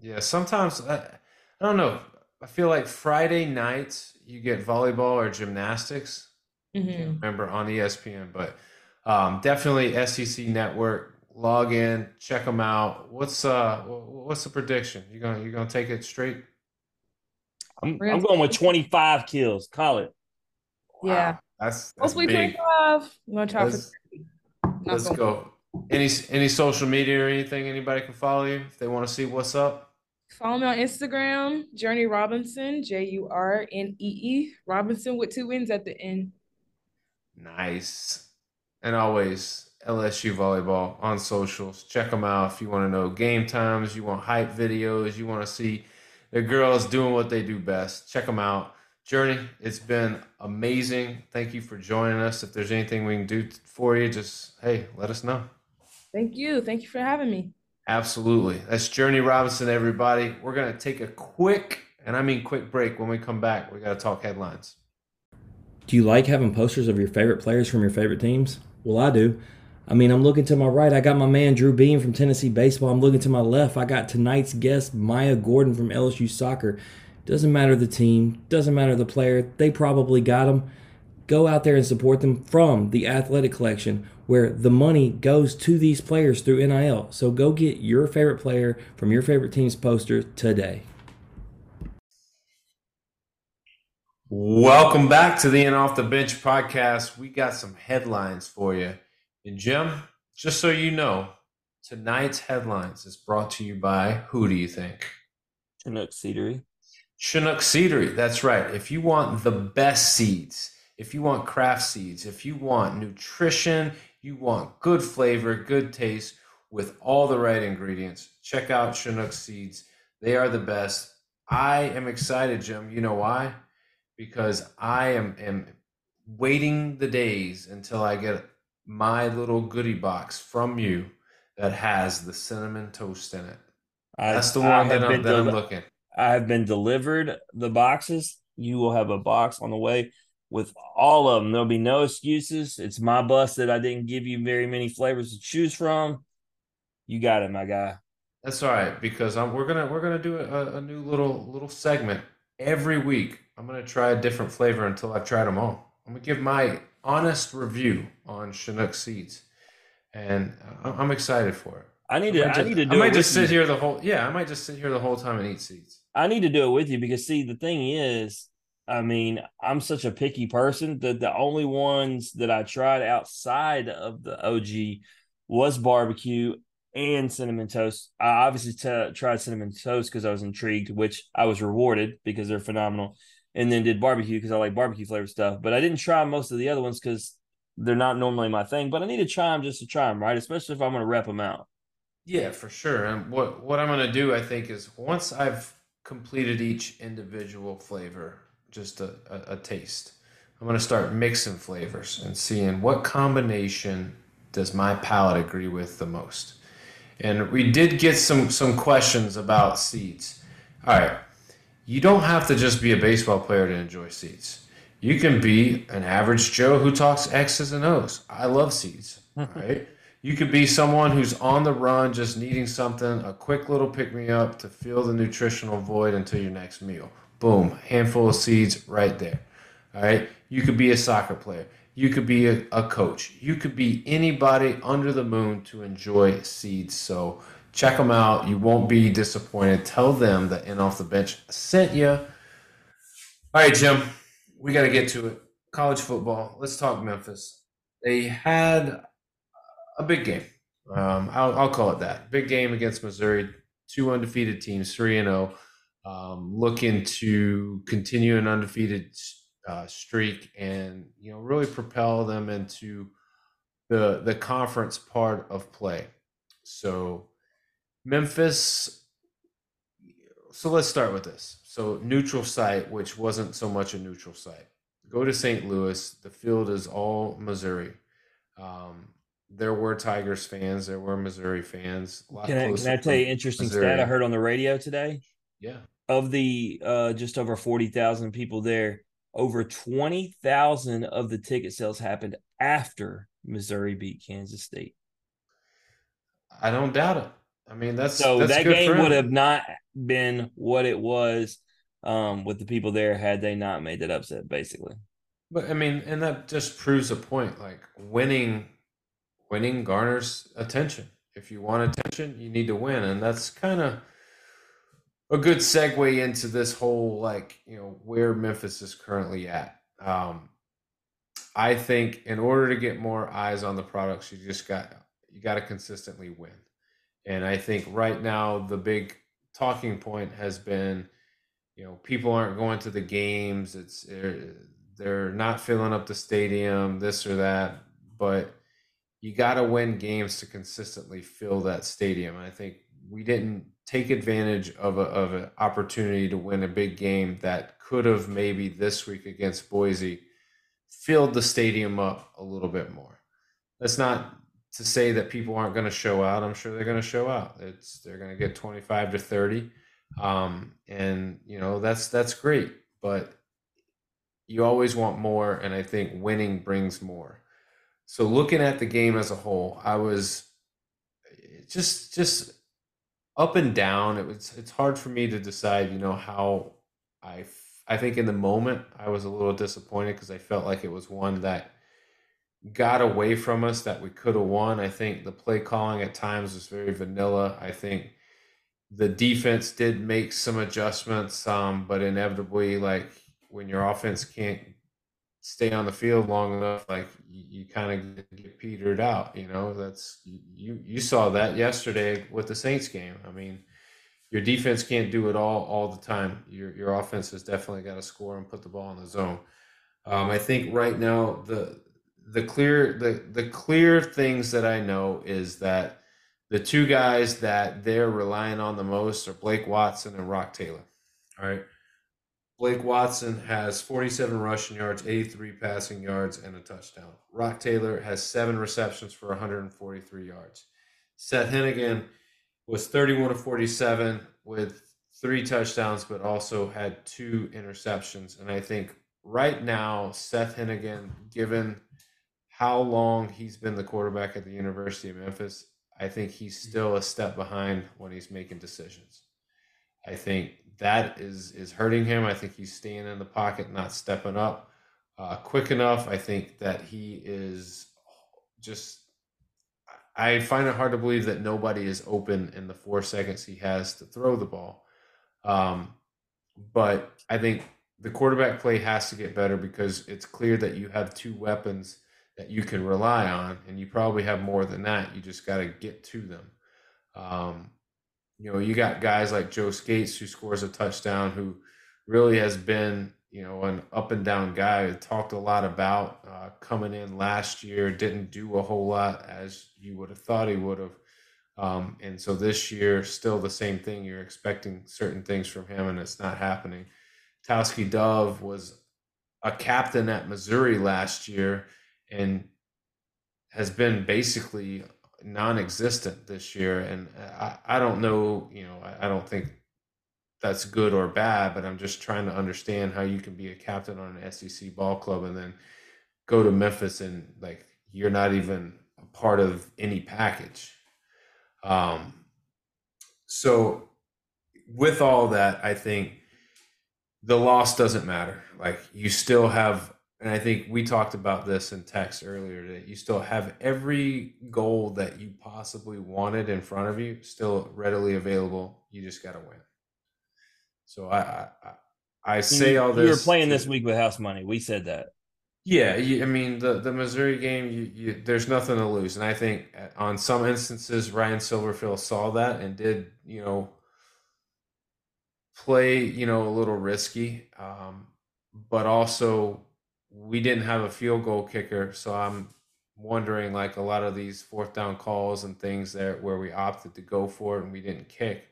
Yeah. Sometimes I, I don't know. I feel like Friday nights you get volleyball or gymnastics. Mhm. Can't remember on ESPN, but um, definitely SEC Network. Log in, check them out. What's uh, what's the prediction? You gonna you gonna take it straight? I'm, I'm gonna- with 25 kills. Call it. Yeah. That's that's Hopefully big. 25. I'm gonna try Let's, for 30. Not let's gonna- go. Any any social media or anything anybody can follow you if they want to see what's up. Follow me on Instagram, Jurnee Robinson, J U R N E E, Robinson with two N's at the end. Nice. And always LSU volleyball on socials. Check them out if you want to know game times, you want hype videos, you want to see the girls doing what they do best. Check them out. Jurnee, it's been amazing. Thank you for joining us. If there's anything we can do for you, just hey, let us know. Thank you. Thank you for having me. Absolutely. That's Jurnee Robinson, everybody. We're going to take a quick, and I mean quick break. When we come back, we got to talk headlines. Do you like having posters of your favorite players from your favorite teams? Well, I do. I mean, I'm looking to my right. I got my man Drew Beam from Tennessee Baseball. I'm looking to my left. I got tonight's guest, Maya Gordon from LSU Soccer. Doesn't matter the team, doesn't matter the player. They probably got them. Go out there and support them from the Athletic Collection, where the money goes to these players through NIL. So go get your favorite player from your favorite team's poster today. Welcome back to the In Off the Bench podcast. We got some headlines for you. And Jim, just so you know, tonight's headlines is brought to you by who do you think? Chinook Seedery. Chinook Seedery. That's right. If you want the best seeds, if you want craft seeds, if you want nutrition, you want good flavor, good taste with all the right ingredients, check out Chinook Seeds. They are the best. I am excited, Jim. You know why? Because I am, am waiting the days until I get my little goodie box from you that has the cinnamon toast in it. I- That's the I one that, I'm, been that I'm looking. I have been delivered the boxes. You will have a box on the way with all of them. There'll be no excuses. It's my bus that I didn't give you very many flavors to choose from. You got it, my guy. That's all right because I'm, we're gonna we're gonna do a, a new little little segment every week. I'm gonna try a different flavor until I've tried them all. I'm gonna give my honest review on Chinook seeds, and I- I'm excited for it. I need I to. I just, need to I might it just sit you. here the whole yeah. I might just sit here the whole time and eat seeds. I need to do it with you because see, the thing is, I mean, I'm such a picky person that the only ones that I tried outside of the OG was barbecue and cinnamon toast. I obviously t- tried cinnamon toast because I was intrigued, which I was rewarded because they're phenomenal, and then did barbecue because I like barbecue flavored stuff. But I didn't try most of the other ones because they're not normally my thing. But I need to try them just to try them, right? Especially if I'm going to rep them out. Yeah, for sure. And what what I'm gonna do, I think, is once I've completed each individual flavor, just a, a, a taste, I'm gonna start mixing flavors and seeing what combination does my palate agree with the most. And we did get some some questions about seeds. All right, you don't have to just be a baseball player to enjoy seeds. You can be an average Joe who talks X's and O's. I love seeds. Hmm. right? You could be someone who's on the run, just needing something, a quick little pick me up to fill the nutritional void until your next meal. Boom, handful of seeds right there. All right. You could be a soccer player. You could be a, a coach. You could be anybody under the moon to enjoy seeds. So check them out. You won't be disappointed. Tell them that In Off the Bench sent you. All right, Jim, we got to get to it. College football. Let's talk Memphis. They had a big game. Um, I'll, I'll call it that. Big game against Missouri. Two undefeated teams, three and zero, um, looking to continue an undefeated uh, streak and you know really propel them into the the conference part of play. So Memphis. So let's start with this. So neutral site, which wasn't so much a neutral site. Go to St. Louis. The field is all Missouri. Um, there were Tigers fans. There were Missouri fans. Can I, can I tell you an interesting Missouri. stat I heard on the radio today? Yeah. of the uh just over 40,000 people there, over 20,000 of the ticket sales happened after Missouri beat Kansas State. I don't doubt it. I mean, that's So that's that game would have not been what it was um with the people there had they not made that upset basically. But I mean, and that just proves a point. Like winning, winning garners attention. If you want attention, you need to win, and that's kind of a good segue into this whole like you know where Memphis is currently at. Um, I think in order to get more eyes on the products, you just got you got to consistently win. And I think right now the big talking point has been, you know, people aren't going to the games. It's they're, not filling up the stadium, this or that. But you got to win games to consistently fill that stadium. And I think we didn't take advantage of a, of an opportunity to win a big game that could have maybe this week against Boise filled the stadium up a little bit more. That's not to say that people aren't going to show out. I'm sure they're going to show out. It's they're going to get 25 to 30, um, and you know that's that's great. But you always want more, and I think winning brings more. So looking at the game as a whole, I was just just up and down. It was it's hard for me to decide. You know how I I think in the moment I was a little disappointed because I felt like it was one that got away from us that we could have won. I think the play calling at times was very vanilla. I think the defense did make some adjustments, um, but inevitably, like when your offense can't stay on the field long enough, like you, you kind of get petered out. You know, that's you you saw that yesterday with the Saints game. I mean, your defense can't do it all all the time. Your your offense has definitely got to score and put the ball in the zone. Um, I think right now the the clear the the clear things that I know is that the two guys that they're relying on the most are Blake Watson and Roc Taylor. All right. Blake Watson has 47 rushing yards, 83 passing yards, and a touchdown. Roc Taylor has seven receptions for 143 yards. Seth Henigan was 31 of 47 with three touchdowns, but also had two interceptions. And I think right now, Seth Henigan, given how long he's been the quarterback at the University of Memphis, I think he's still a step behind when he's making decisions. I think that is is hurting him. I think he's staying in the pocket, not stepping up uh, quick enough. I think that he is just. I find it hard to believe that nobody is open in the four seconds he has to throw the ball. Um, but I think the quarterback play has to get better because it's clear that you have two weapons that you can rely on, and you probably have more than that. You just got to get to them. Um, you know, you got guys like Joe Scates who scores a touchdown, who really has been, you know, an up and down guy. Who talked a lot about uh, coming in last year, didn't do a whole lot as you would have thought he would have. Um, and so this year, still the same thing. You're expecting certain things from him, and it's not happening. Tauskie Dove was a captain at Missouri last year and has been basically non-existent this year. And I, I don't know you know I, I don't think that's good or bad but i'm just trying to understand how you can be a captain on an sec ball club and then go to memphis and like you're not even a part of any package. Um so with all that i think the loss doesn't matter. Like you still have and I think we talked about this in text earlier that you still have every goal that you possibly wanted in front of you still readily available. You just got to win. So I, I, I say all this. You were playing to- this week with house money. We said that. Yeah, you, I mean the the Missouri game, you, you there's nothing to lose, and I think uh, on some instances Ryan Silverfield saw that and did you know play you know a little risky, um, but also we didn't have a field goal kicker, so I'm wondering like a lot of these fourth down calls and things there where we opted to go for it and we didn't kick.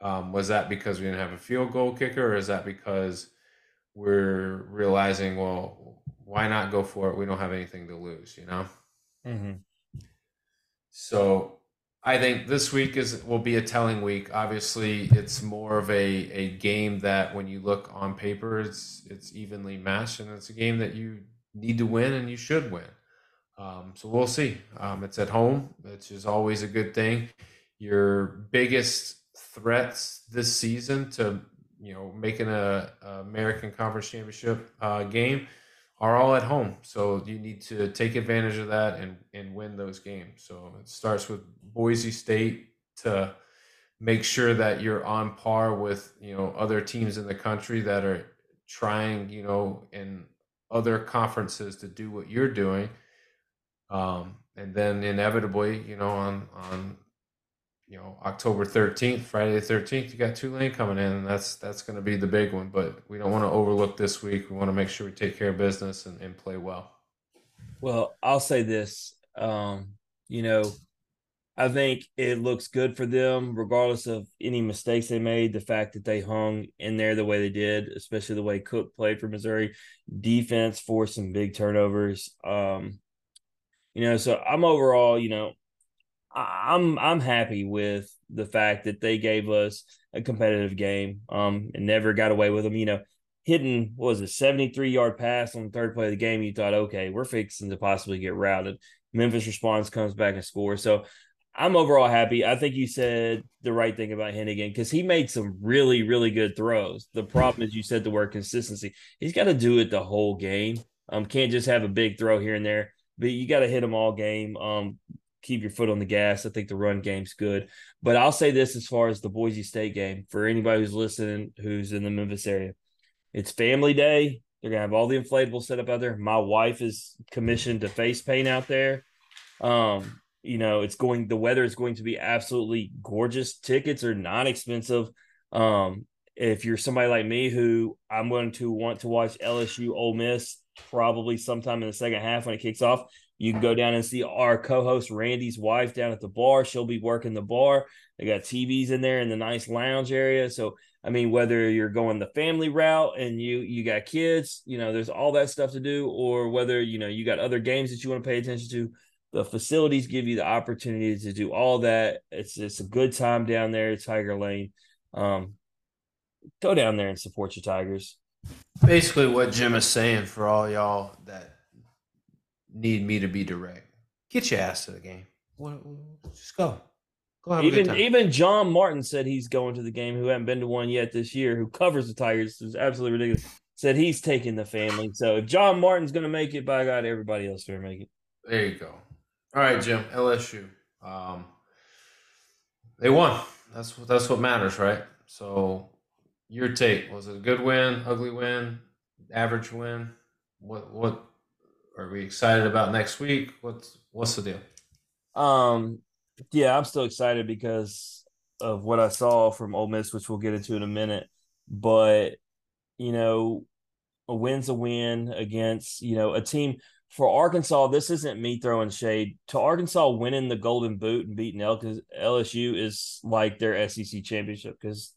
Um, was that because we didn't have a field goal kicker, or is that because we're realizing, well, why not go for it? We don't have anything to lose, you know. Mm-hmm. So I think this week is will be a telling week. Obviously, it's more of a, a game that when you look on paper, it's it's evenly matched, and it's a game that you need to win and you should win. Um, so we'll see. Um, it's at home, which is always a good thing. Your biggest threats this season to you know making a, a American Conference Championship uh, game are all at home. So you need to take advantage of that and, and win those games. So it starts with Boise State to make sure that you're on par with, you know, other teams in the country that are trying, you know, in other conferences to do what you're doing. Um, and then inevitably, you know, on, on, you know, October 13th, Friday the 13th, you got Tulane coming in and that's, that's going to be the big one, but we don't want to overlook this week. We want to make sure we take care of business and, and play well. Well, I'll say this. Um, you know, I think it looks good for them, regardless of any mistakes they made. The fact that they hung in there the way they did, especially the way Cook played for Missouri, defense forced some big turnovers. Um, you know, so I'm overall, you know, I'm I'm happy with the fact that they gave us a competitive game. Um, and never got away with them. You know, hitting what was a 73 yard pass on the third play of the game. You thought, okay, we're fixing to possibly get routed. Memphis response comes back and scores. So I'm overall happy. I think you said the right thing about Henigan because he made some really, really good throws. The problem is you said the word consistency. He's got to do it the whole game. Um, can't just have a big throw here and there, but you got to hit them all game. Um, keep your foot on the gas. I think the run game's good. But I'll say this as far as the Boise State game for anybody who's listening who's in the Memphis area. It's family day. They're gonna have all the inflatables set up out there. My wife is commissioned to face paint out there. Um, you know, it's going the weather is going to be absolutely gorgeous. Tickets are not expensive. Um, if you're somebody like me who I'm going to want to watch LSU Ole Miss probably sometime in the second half when it kicks off, you can go down and see our co-host Randy's wife down at the bar. She'll be working the bar. They got TVs in there in the nice lounge area. So I mean, whether you're going the family route and you you got kids, you know, there's all that stuff to do, or whether you know you got other games that you want to pay attention to. The facilities give you the opportunity to do all that. It's it's a good time down there at Tiger Lane. Um, go down there and support your Tigers. Basically, what Jim is saying for all y'all that need me to be direct, get your ass to the game. Just go. Go have a good Even time. even John Martin said he's going to the game. Who hadn't been to one yet this year? Who covers the Tigers? Is absolutely ridiculous. Said he's taking the family. So if John Martin's going to make it, by God, everybody else better make it. There you go. All right, Jim. LSU. Um, they won. That's what that's what matters, right? So, your take was it a good win, ugly win, average win? What what are we excited about next week? What's what's the deal? Um, yeah, I'm still excited because of what I saw from Ole Miss, which we'll get into in a minute. But you know, a win's a win against you know a team for Arkansas. This isn't me throwing shade to Arkansas winning the Golden Boot and beating LSU is like their SEC championship because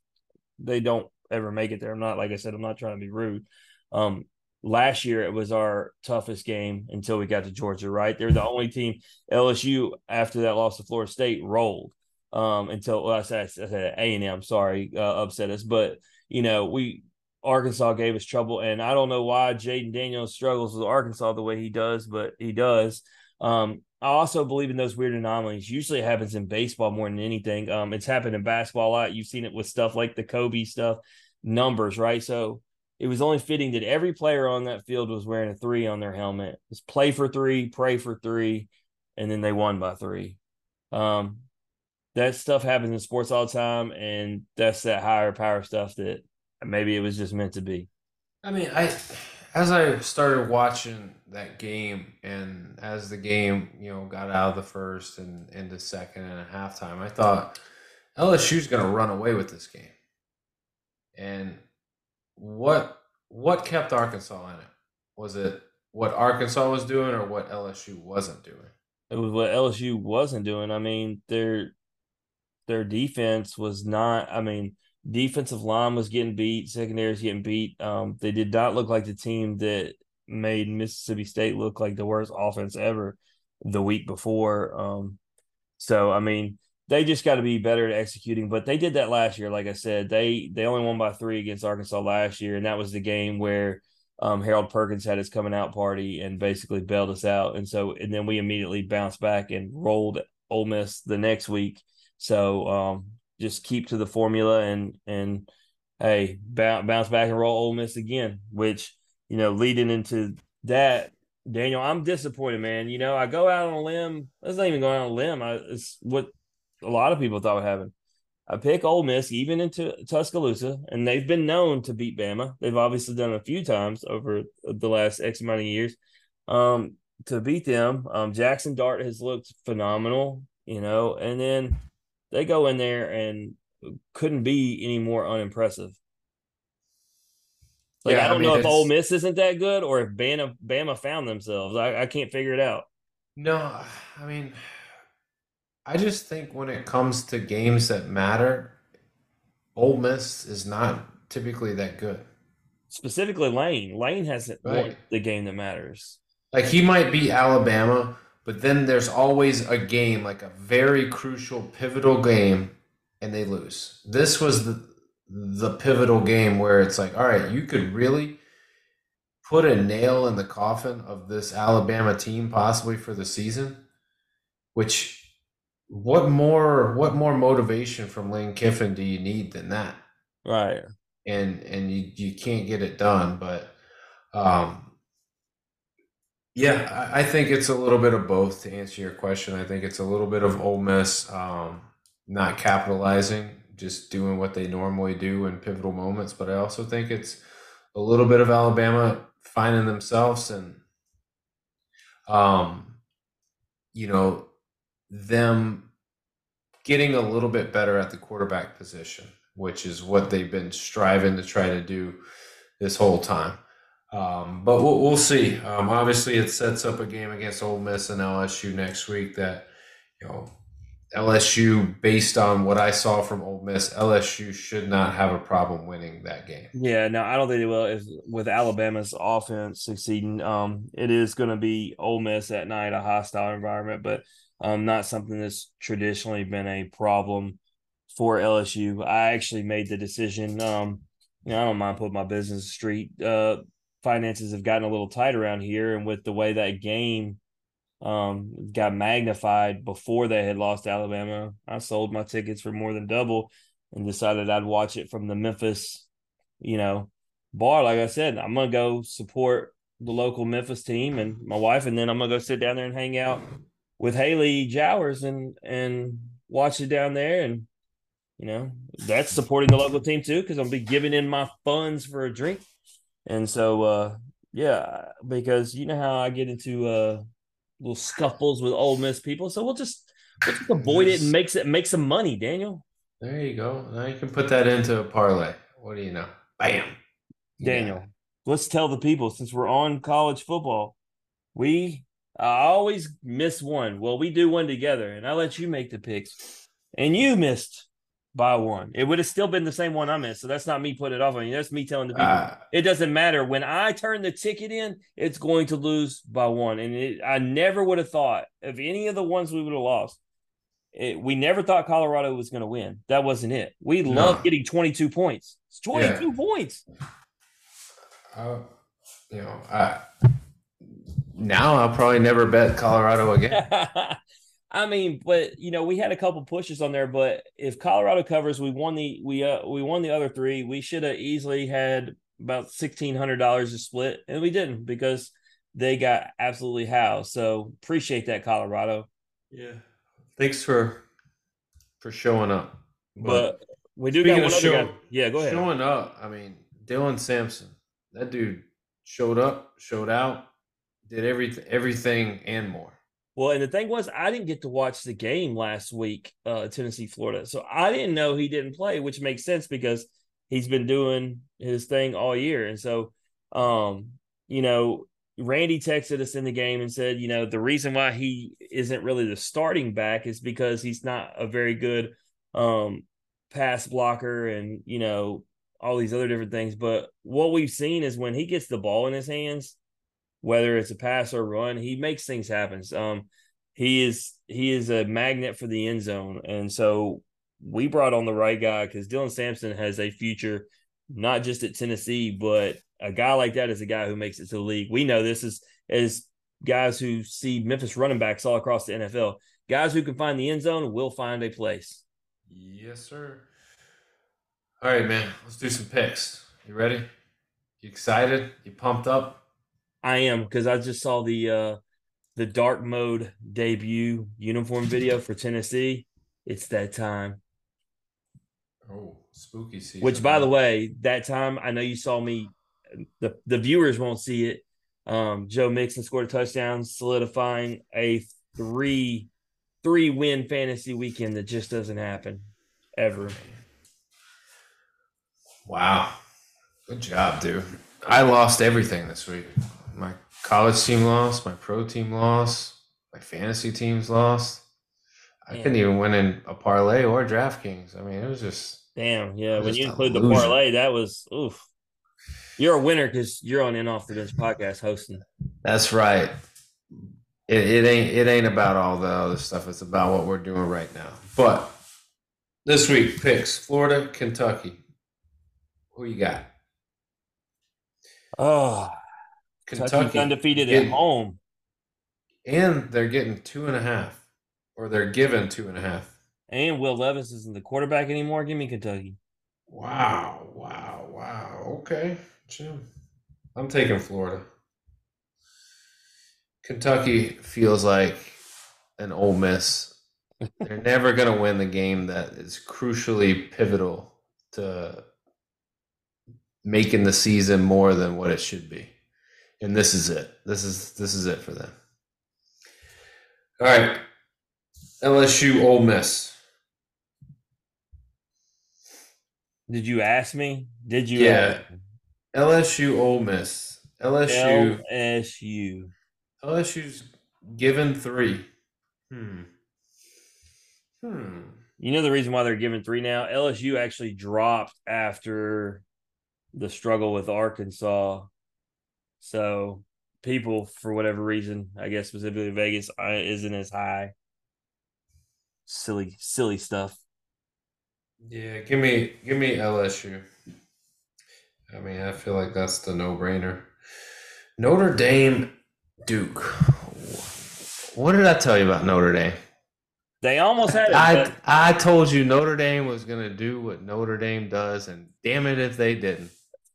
they don't ever make it there. I'm not like I said. I'm not trying to be rude. Um, last year it was our toughest game until we got to Georgia. Right, they're the only team. LSU after that loss to Florida State rolled um, until well, I said I said A and M. Sorry, uh, upset us, but you know we Arkansas gave us trouble, and I don't know why Jayden Daniels struggles with Arkansas the way he does, but he does. Um, I also believe in those weird anomalies. Usually, it happens in baseball more than anything. Um, it's happened in basketball a lot. You've seen it with stuff like the Kobe stuff, numbers, right? So it was only fitting that every player on that field was wearing a three on their helmet. It's play for three, pray for three, and then they won by three. Um, that stuff happens in sports all the time, and that's that higher power stuff that maybe it was just meant to be. I mean, I as I started watching that game, and as the game, you know, got out of the first and into second and a halftime, I thought LSU's going to run away with this game. And what what kept Arkansas in it? Was it what Arkansas was doing, or what LSU wasn't doing? It was what LSU wasn't doing. I mean, their their defense was not. I mean, defensive line was getting beat, secondary was getting beat. Um, they did not look like the team that made Mississippi State look like the worst offense ever the week before. Um, so I mean, they just got to be better at executing. But they did that last year. Like I said, they they only won by three against Arkansas last year, and that was the game where um, Harold Perkins had his coming out party and basically bailed us out. And so, and then we immediately bounced back and rolled Ole Miss the next week. So um, just keep to the formula and and hey, bounce, bounce back and roll Ole Miss again. Which you know, leading into that, Daniel, I'm disappointed, man. You know, I go out on a limb. That's not even going on a limb. I, it's what a lot of people thought would happen. I pick Ole Miss even into Tuscaloosa, and they've been known to beat Bama. They've obviously done it a few times over the last X amount of years um, to beat them. Um, Jackson Dart has looked phenomenal, you know, and then they go in there and couldn't be any more unimpressive. Like Yeah, I I don't mean, know if Ole Miss isn't that good or if Bama Bama found themselves. I, I can't figure it out. No, I mean, I just think when it comes to games that matter, Ole Miss is not typically that good. Specifically, Lane. Lane hasn't won the game that matters. Like he might beat Alabama, but then there's always a game, like a very crucial, pivotal game, and they lose. This was the the pivotal game where it's like, all right, you could really put a nail in the coffin of this Alabama team possibly for the season. Which what more what more motivation from Lane Kiffin do you need than that? Right. and and you you can't get it done. But um, yeah, I, I think it's a little bit of both. To answer your question, I think it's a little bit of Ole Miss um, not capitalizing, just doing what they normally do in pivotal moments. But I also think it's a little bit of Alabama finding themselves and um, you know them getting a little bit better at the quarterback position, which is what they've been striving to try to do this whole time. Um, but we'll, we'll see. Um, obviously, it sets up a game against Ole Miss and LSU next week. That you know, LSU, based on what I saw from Ole Miss, LSU should not have a problem winning that game. Yeah, no, I don't think they will. If, with Alabama's offense succeeding, um, it is going to be Ole Miss at night, a hostile environment, but um, not something that's traditionally been a problem for LSU. I actually made the decision. Um, you know, I don't mind putting my business street. Uh, finances have gotten a little tight around here, and with the way that game um, got magnified before they had lost Alabama. I sold my tickets for more than double and decided I'd watch it from the Memphis, you know, bar. Like I said, I'm gonna go support the local Memphis team and my wife, and then I'm gonna go sit down there and hang out with Haley Jowers and and watch it down there. And you know, that's supporting the local team too, because I'll be giving in my funds for a drink. And so uh yeah, because you know how I get into uh little scuffles with Ole Miss people. So we'll just we'll just avoid it and makes it make some money, Daniel. There you go. Now you can put that into a parlay. What do you know? Bam. Daniel, let's tell the people since we're on college football, we I always miss one. Well, we do one together, and I let you make the picks, and you missed by one. It would have still been the same one I missed. So that's not me putting it off on you. That's me telling the people Uh, it doesn't matter. When I turn the ticket in, it's going to lose by one. And it, I never would have thought of any of the ones we would have lost. It, we never thought Colorado was going to win. That wasn't it. We No. love getting 22 points. It's 22 points. uh, you know, I, now I'll probably never bet Colorado again. I mean, but you know, we had a couple pushes on there, but if Colorado covers, we won the we uh we won the other three. We should have easily had about sixteen hundred dollars to split, and we didn't because they got absolutely housed. So appreciate that, Colorado. Yeah. Thanks for for showing up. But we do Speaking got of one other show- guy. Yeah, go ahead. Showing up. I mean, Dylan Sampson. That dude showed up, showed out, did everything, everything and more. Well, and the thing was, I didn't get to watch the game last week, uh, Tennessee, Florida. So I didn't know he didn't play, which makes sense because he's been doing his thing all year. And so, um, you know, Randy texted us in the game and said, you know, the reason why he isn't really the starting back is because he's not a very good um pass blocker and, you know, all these other different things. But what we've seen is when he gets the ball in his hands, whether it's a pass or run, he makes things happen. Um, he is he is a magnet for the end zone, and so we brought on the right guy because Dylan Sampson has a future, not just at Tennessee, but a guy like that is a guy who makes it to the league. We know this is as guys who see Memphis running backs all across the NFL. Guys who can find the end zone will find a place. Yes, sir. All right, man. Let's do some picks. You ready? You excited? You pumped up? I am because I just saw the uh the dark mode debut uniform video for Tennessee. It's that time. Oh, spooky season. Which, by the way, that time I know you saw me. The the viewers won't see it. Um, Joe Mixon scored a touchdown, solidifying a three three win fantasy weekend that just doesn't happen ever. Wow. Good job, dude. I lost everything this week. My college team lost, my pro team lost, my fantasy teams lost. I couldn't even win in a parlay or DraftKings. I mean, it was just Damn, yeah. When you include the loser. parlay, that was oof. You're a winner because you're on in off the bench podcast hosting. that's right. It, it ain't it ain't about all the other stuff. It's about what we're doing right now. But this week, picks Florida, Kentucky. Who you got? Oh, Kentucky undefeated at home. and they're getting two and a half, or they're given two and a half. And Will Levis isn't the quarterback anymore. Give me Kentucky. Wow, wow, wow. Okay, Jim. I'm taking Florida. Kentucky feels like an Ole Miss. They're never going to win the game that is crucially pivotal to making the season more than what it should be. And this is it. This is this is it for them. All right. LSU Ole Miss. Did you ask me? Did you? Yeah. ask me? LSU Ole Miss. LSU LSU. LSU's given three. Hmm. Hmm. You know the reason why they're giving three now? LSU actually dropped after the struggle with Arkansas. So people, for whatever reason, I guess specifically Vegas, isn't as high. Silly, silly stuff. Yeah, give me give me LSU. I mean, I feel like that's the no-brainer. Notre Dame, Duke. What did I tell you about Notre Dame? They almost had it. I I told you Notre Dame was gonna do what Notre Dame does, and damn it if they didn't.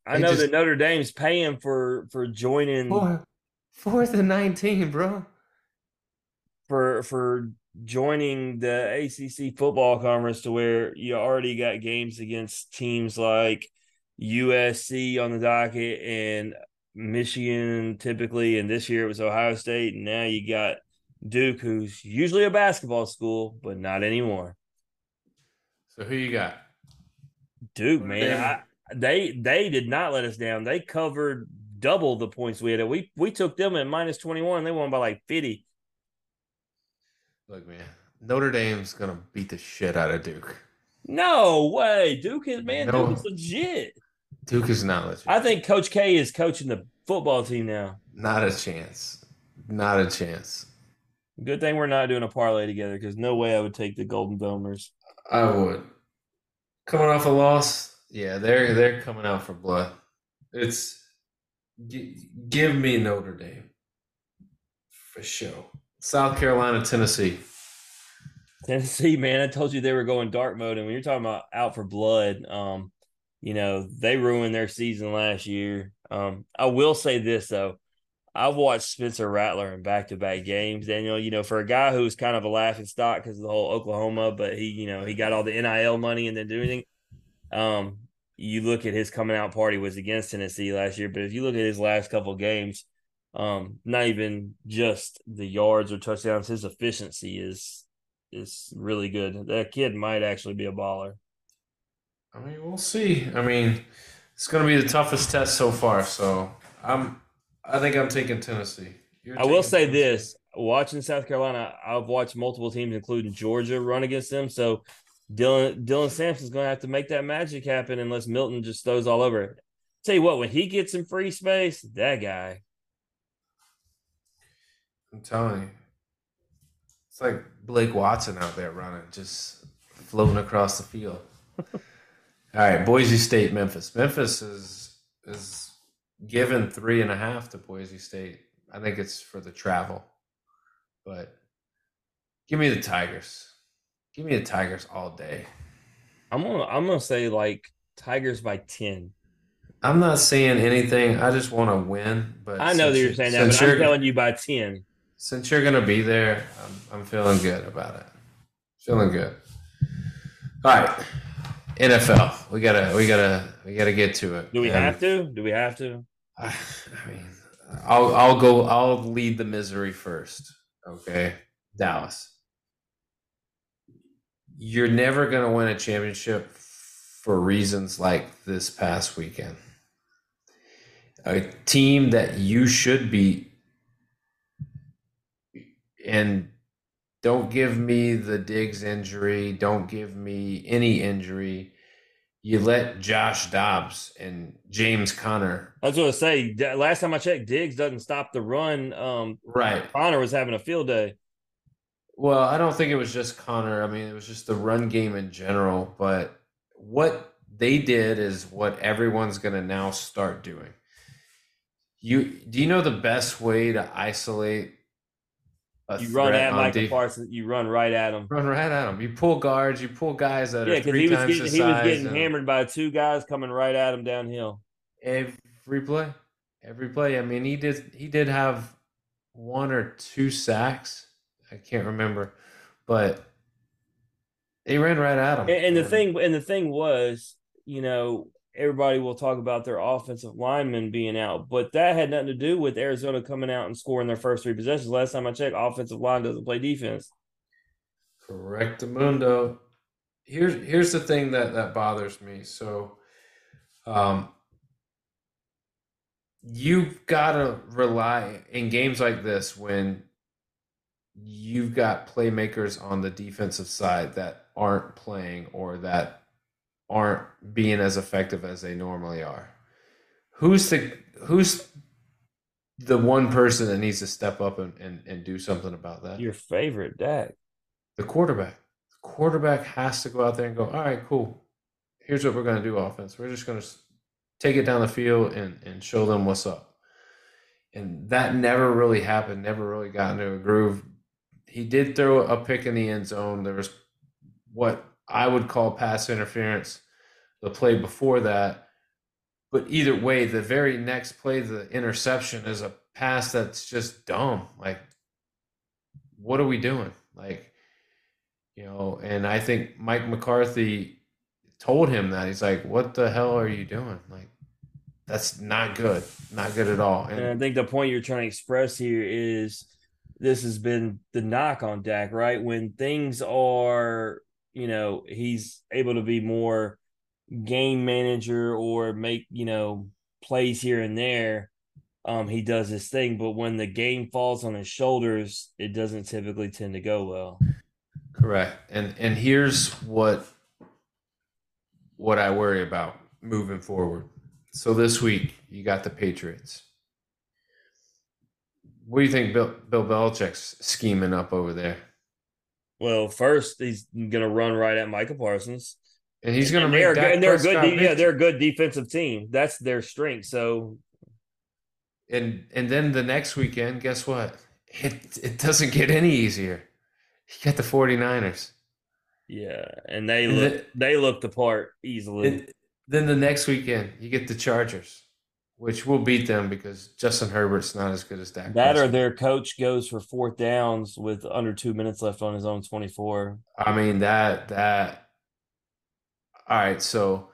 I know just- that Notre Dame's paying for for joining Four, fourth and nineteen, bro. for for joining the ACC football conference to where you already got games against teams like USC on the docket and Michigan typically, and this year it was Ohio State, and now you got Duke, who's usually a basketball school, but not anymore. So who you got? Duke, man, Dame. I, they they did not let us down. They covered double the points we had. We we took them at minus twenty one. They won by like fifty. Look, man, Notre Dame's gonna beat the shit out of Duke. No way, Duke is man. No. Duke is legit. Duke is not legit. I think Coach K is coaching the football team now. Not a chance. Not a chance. Good thing we're not doing a parlay together because no way I would take the Golden Domers. I would. Coming off a loss, yeah, they're they're coming out for blood. It's gi- give me Notre Dame for sure. South Carolina, Tennessee. Tennessee, man, I told you they were going dark mode, and when you're talking about out for blood, um, you know they ruined their season last year. Um, I will say this though, I've watched Spencer Rattler in back-to-back games. Daniel, you know, for a guy who's kind of a laughing stock because of the whole Oklahoma, but he, you know, he got all the NIL money and didn't do anything. Um, you look at his coming out party was against Tennessee last year, but if you look at his last couple games, um, not even just the yards or touchdowns, his efficiency is is really good. That kid might actually be a baller. I mean, we'll see. I mean, it's going to be the toughest test so far. So I'm, I think I'm taking Tennessee. You're I will say Tennessee? this: watching South Carolina, I've watched multiple teams, including Georgia, run against them. So Dylan Dylan Sampson's going to have to make that magic happen unless Milton just throws all over it. Tell you what, when he gets in free space, that guy. I'm telling you, it's like Blake Watson out there running, just floating across the field. All right, Boise State, Memphis. Memphis is is given three and a half to Boise State. I think it's for the travel, but give me the Tigers. Give me the Tigers all day. I'm gonna I'm gonna say like Tigers by ten. I'm not saying anything. I just want to win. But I know that you're you- saying that, but I'm telling you by ten. since you're gonna be there, I'm, I'm feeling good about it. Feeling good. All right, NFL. We gotta, we gotta, we gotta get to it. Do we And have to? Do we have to? I, I mean, I'll, I'll go. I'll lead the misery first. Okay, Dallas. You're never gonna win a championship for reasons like this past weekend. A team that you should beat and don't give me the Diggs injury. Don't give me any injury. You let Josh Dobbs and James Conner. I was gonna say last time I checked, Diggs doesn't stop the run. Um, Right. Conner was having a field day. Well, I don't think it was just Conner. I mean, it was just the run game in general. But what they did is what everyone's going to now start doing. You do you know the best way to isolate a You run at Micah def- Parsons, you run right at him. Run right at him. You pull guards. You pull guys that Yeah, because three he was times getting, he was getting and hammered by two guys coming right at him downhill. every play. Every play. I mean, he did. He did have one or two sacks. I can't remember, but they ran right at him. And, and the thing, and the thing was, you know, everybody will talk about their offensive linemen being out, but that had nothing to do with Arizona coming out and scoring their first three possessions. Last time I checked, offensive line doesn't play defense. Correct, Mundo. Here's here's the thing that that bothers me. So, um, you've got to rely in games like this when you've got playmakers on the defensive side that aren't playing or that aren't being as effective as they normally are. Who's the who's the one person that needs to step up and, and, and do something about that? Your favorite, Dak. the quarterback. The quarterback has to go out there and go, all right, cool. Here's what we're going to do offense. We're just going to take it down the field and, and show them what's up. And that never really happened, never really got into a groove. He did throw a pick in the end zone. There was what I would call pass interference the play before that. But either way, the very next play, the interception is a pass that's just dumb. Like, what are we doing? Like, you know, and I think Mike McCarthy told him that. He's like, what the hell are you doing? Like, that's not good. Not good at all. And I think the point you're trying to express here is this has been the knock on Dak, right? When things are, you know, he's able to be more game manager or make, you know, plays here and there. Um, he does his thing, but when the game falls on his shoulders, it doesn't typically tend to go well. correct. And and here's what what I worry about moving forward. So this week you got the Patriots. What do you think Bill Bill Belichick's scheming up over there? Well, first he's gonna run right at Micah Parsons. And he's going to make they're and they're a good, de- yeah, they're a good defensive team. That's their strength. So And and then the next weekend, guess what? It it doesn't get any easier. You got the 49ers. yeah, and they And look the- they look the part easily. Then the next weekend, you get the Chargers, which will beat them because Justin Herbert's not as good as Dak. that or their coach goes for fourth downs with under two minutes left on his own twenty four. I mean that that. All right, so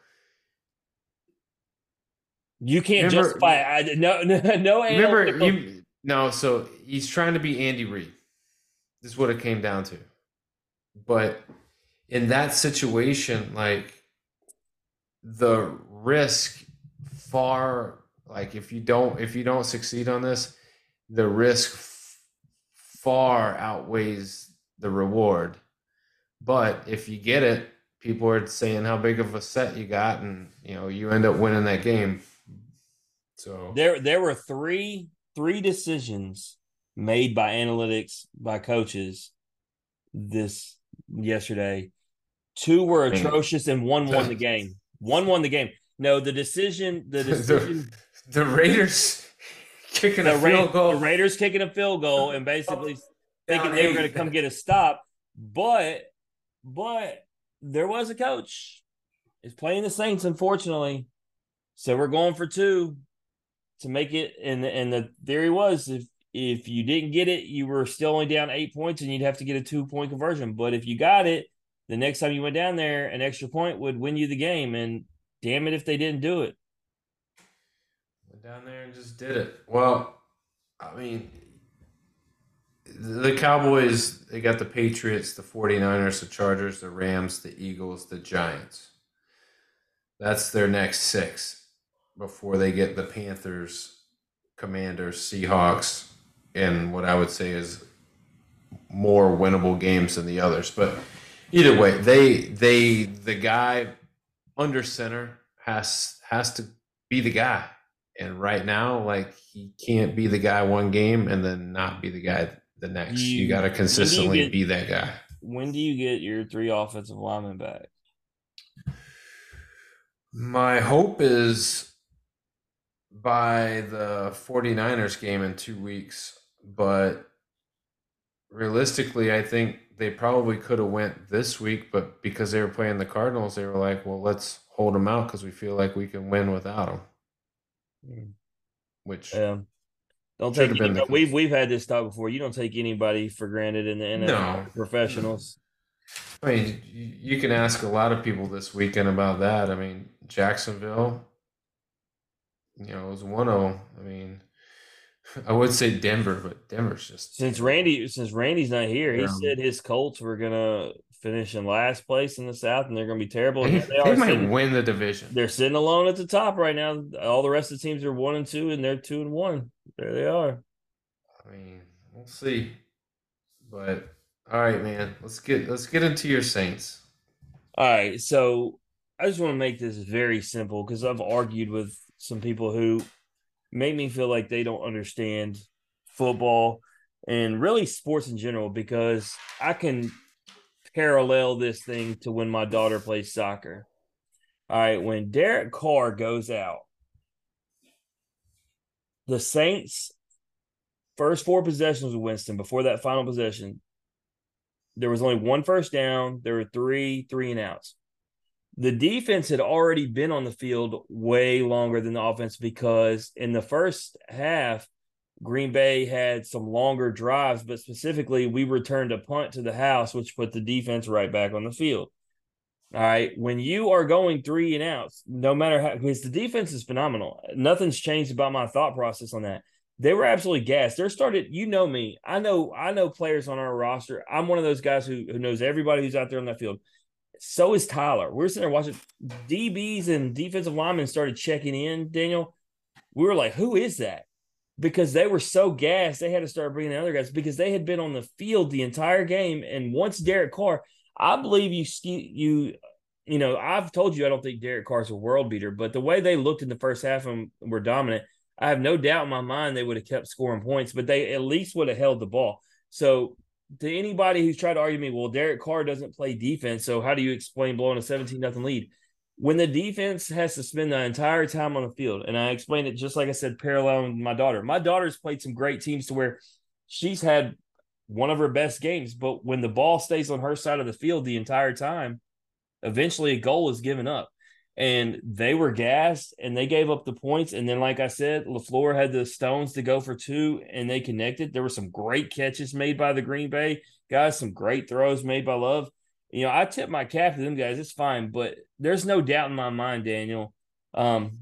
You can't Remember- justify. I, no, no, no. remember you no, so he's trying to be Andy Reid. This is what it came down to. But in that situation, like the risk far like if you don't if you don't succeed on this, the risk f- far outweighs the reward. But if you get it, people are saying how big of a set you got, and you know you end up winning that game. So there there were three three decisions made by analytics by coaches this yesterday. Two were atrocious and one won the game. One won the game. No, the decision the decision the, Raiders kicking the, a Ra- field goal. the Raiders kicking a field goal and basically oh, thinking they were going to come get a stop, but but there was a coach. Is playing the Saints, unfortunately. So we're going for two to make it. And and the theory was if if you didn't get it, you were still only down eight points, and you'd have to get a two point conversion. But if you got it, the next time you went down there, an extra point would win you the game. And damn it, if they didn't do it. Down there and just did it. Well, I mean, the Cowboys, they got the Patriots, the 49ers, the Chargers, the Rams, the Eagles, the Giants. That's their next six before they get the Panthers, Commanders, Seahawks, and what I would say is more winnable games than the others. But either way, they they the guy under center has has to be the guy. And right now, like he can't be the guy one game and then not be the guy the next. You, You- got to when do you consistently get- be that guy. When do you get your three offensive linemen back? My hope is by the 49ers game in two weeks, but realistically, I think they probably could have went this week, but because they were playing the Cardinals, they were like, well, let's hold them out because we feel like we can win without them. Mm. Which Yeah. Don't take been we've we've had this talk before. You don't take anybody for granted in the NFL No. professionals. I mean, you can ask a lot of people this weekend about that. I mean, Jacksonville, you know, it was 1 0. I mean, I would say Denver, but Denver's just Since Randy, since Randy's not here, he said his Colts were gonna finish in last place in the South, and they're gonna be terrible. They, they, they might sitting- win the division. they're sitting alone at the top right now. All the rest of the teams are one and two, and they're two and one. There they are. I mean, we'll see. But all right, man, let's get let's get into your Saints. All right, so I just want to make this very simple because I've argued with some people who make me feel like they don't understand football and really sports in general because I can parallel this thing to when my daughter plays soccer. All right, when Derek Carr goes out, the Saints' first four possessions with Winston before that final possession, there was only one first down. There were three three and outs. The defense had already been on the field way longer than the offense because in the first half, Green Bay had some longer drives, but specifically, we returned a punt to the house, which put the defense right back on the field. All right. When you are going three and outs, no matter how, because the defense is phenomenal. Nothing's changed about my thought process on that. They were absolutely gassed. They're started, you know me. I know, I know players on our roster. I'm one of those guys who, who knows everybody who's out there on that field. So is Tyler. We're sitting there watching DBs and defensive linemen started checking in, Daniel. We were like, who is that? Because they were so gassed, they had to start bringing in other guys because they had been on the field the entire game. And once Derek Carr, I believe you, you, you know, I've told you I don't think Derek Carr's a world beater, but the way they looked in the first half and were dominant, I have no doubt in my mind they would have kept scoring points, but they at least would have held the ball. So, to anybody who's tried to argue me, well, Derek Carr doesn't play defense, so how do you explain blowing a 17 nothing lead? When the defense has to spend the entire time on the field, and I explained it just like I said, paralleling my daughter. My daughter's played some great teams to where she's had one of her best games, but when the ball stays on her side of the field the entire time, eventually a goal is given up and they were gassed and they gave up the points. And then, like I said, LaFleur had the stones to go for two and they connected. There were some great catches made by the Green Bay guys, some great throws made by Love. You know, I tip my cap to them guys. It's fine, but there's no doubt in my mind, Daniel, um,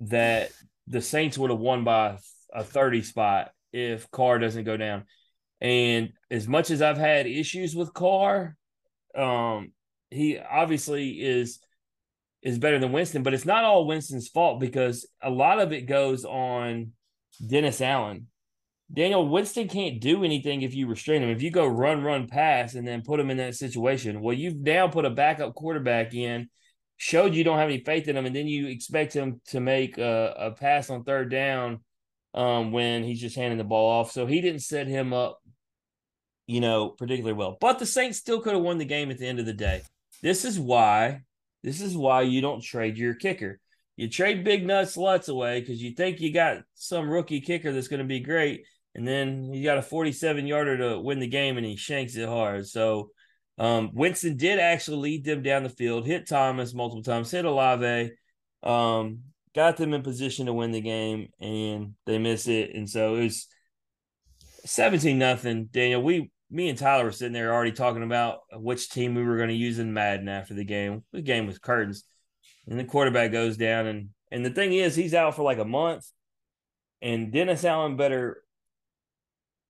that the Saints would have won by a 30 spot if Carr doesn't go down. And as much as I've had issues with Carr, um, he obviously is is better than Winston, but it's not all Winston's fault because a lot of it goes on Dennis Allen. Daniel Winston can't do anything if you restrain him. If you go run, run, pass, and then put him in that situation, well, you've now put a backup quarterback in, showed you don't have any faith in him, and then you expect him to make a, a pass on third down um, when he's just handing the ball off. So he didn't set him up, you know, particularly well. But the Saints still could have won the game at the end of the day. This is why this is why you don't trade your kicker. You trade big nuts Lutz away because you think you got some rookie kicker that's going to be great, and then he got a 47 yarder to win the game, and he shanks it hard. So um, Winston did actually lead them down the field, hit Thomas multiple times, hit Olave, um, got them in position to win the game, and they miss it. And so it was 17 nothing. Daniel, we me and Tyler were sitting there already talking about which team we were going to use in Madden after the game. The game was curtains. And the quarterback goes down and and the thing is he's out for like a month. And Dennis Allen better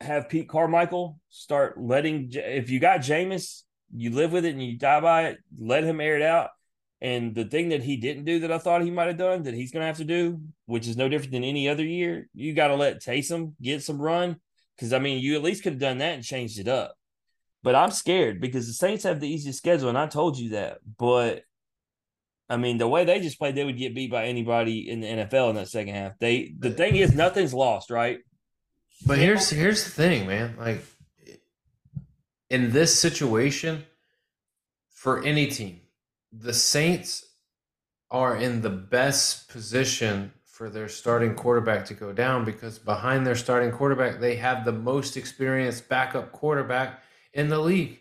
have Pete Carmichael start letting if you got Jameis, you live with it and you die by it, let him air it out. And the thing that he didn't do that I thought he might have done that he's going to have to do, which is no different than any other year, you got to let Taysom get some run. Because I mean, you at least could have done that and changed it up. But I'm scared because the Saints have the easiest schedule, and I told you that. But I mean, the way they just played, they would get beat by anybody in the NFL in that second half. They the thing is, nothing's lost, right? But here's here's the thing, man. Like in this situation, for any team, the Saints are in the best position for their starting quarterback to go down because behind their starting quarterback, they have the most experienced backup quarterback in the league.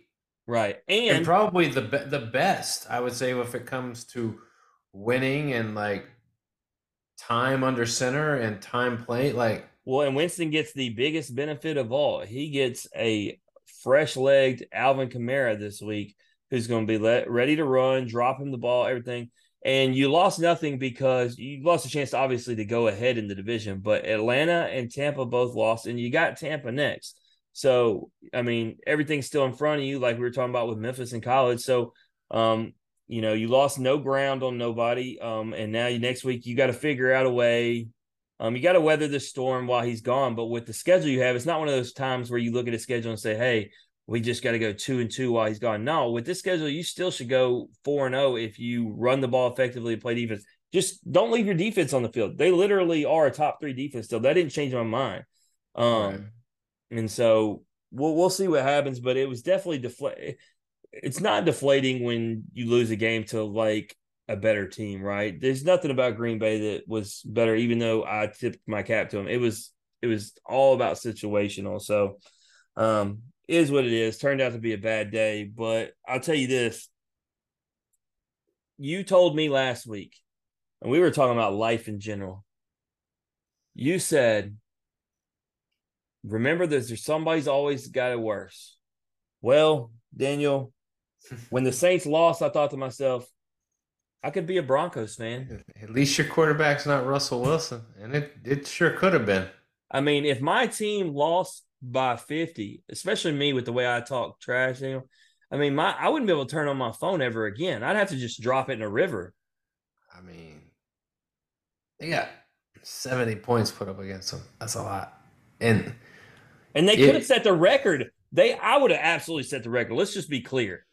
Right, And, and probably the be- the best, I would say, if it comes to winning and like time under center and time play. Like well, and Winston gets the biggest benefit of all. He gets a fresh-legged Alvin Kamara this week, who's going to be let, ready to run, drop him the ball, everything. and you lost nothing because you lost a chance, obviously, to go ahead in the division. But Atlanta and Tampa both lost, and you got Tampa next. So, I mean, everything's still in front of you, like we were talking about with Memphis in college. So, um, you know, you lost no ground on nobody. Um, and now you next week you got to figure out a way. Um, you got to weather the storm while he's gone. But with the schedule you have, it's not one of those times where you look at a schedule and say, "Hey, we just got to go two and two while he's gone." No, with this schedule, you still should go four and zero if you run the ball effectively and play defense. Just don't leave your defense on the field. They literally are a top three defense still. That didn't change my mind. Um, Right. and so we'll we'll see what happens. But it was definitely deflate. It's not deflating when you lose a game to like a better team, right? There's nothing about Green Bay that was better, even though I tipped my cap to them. It was it was all about situational. So um is what it is. Turned out to be a bad day, but I'll tell you this. You told me last week, and we were talking about life in general. You said remember this there's somebody's always got it worse. Well, Daniel, when the Saints lost, I thought to myself, I could be a Broncos fan. At least your quarterback's not Russell Wilson, and it it sure could have been. I mean, if my team lost by 50, especially me with the way I talk trash, Daniel, I mean, my I wouldn't be able to turn on my phone ever again. I'd have to just drop it in a river. I mean, they got seventy points put up against them. That's a lot, and And they could have set the record. They I would have absolutely set the record. Let's just be clear.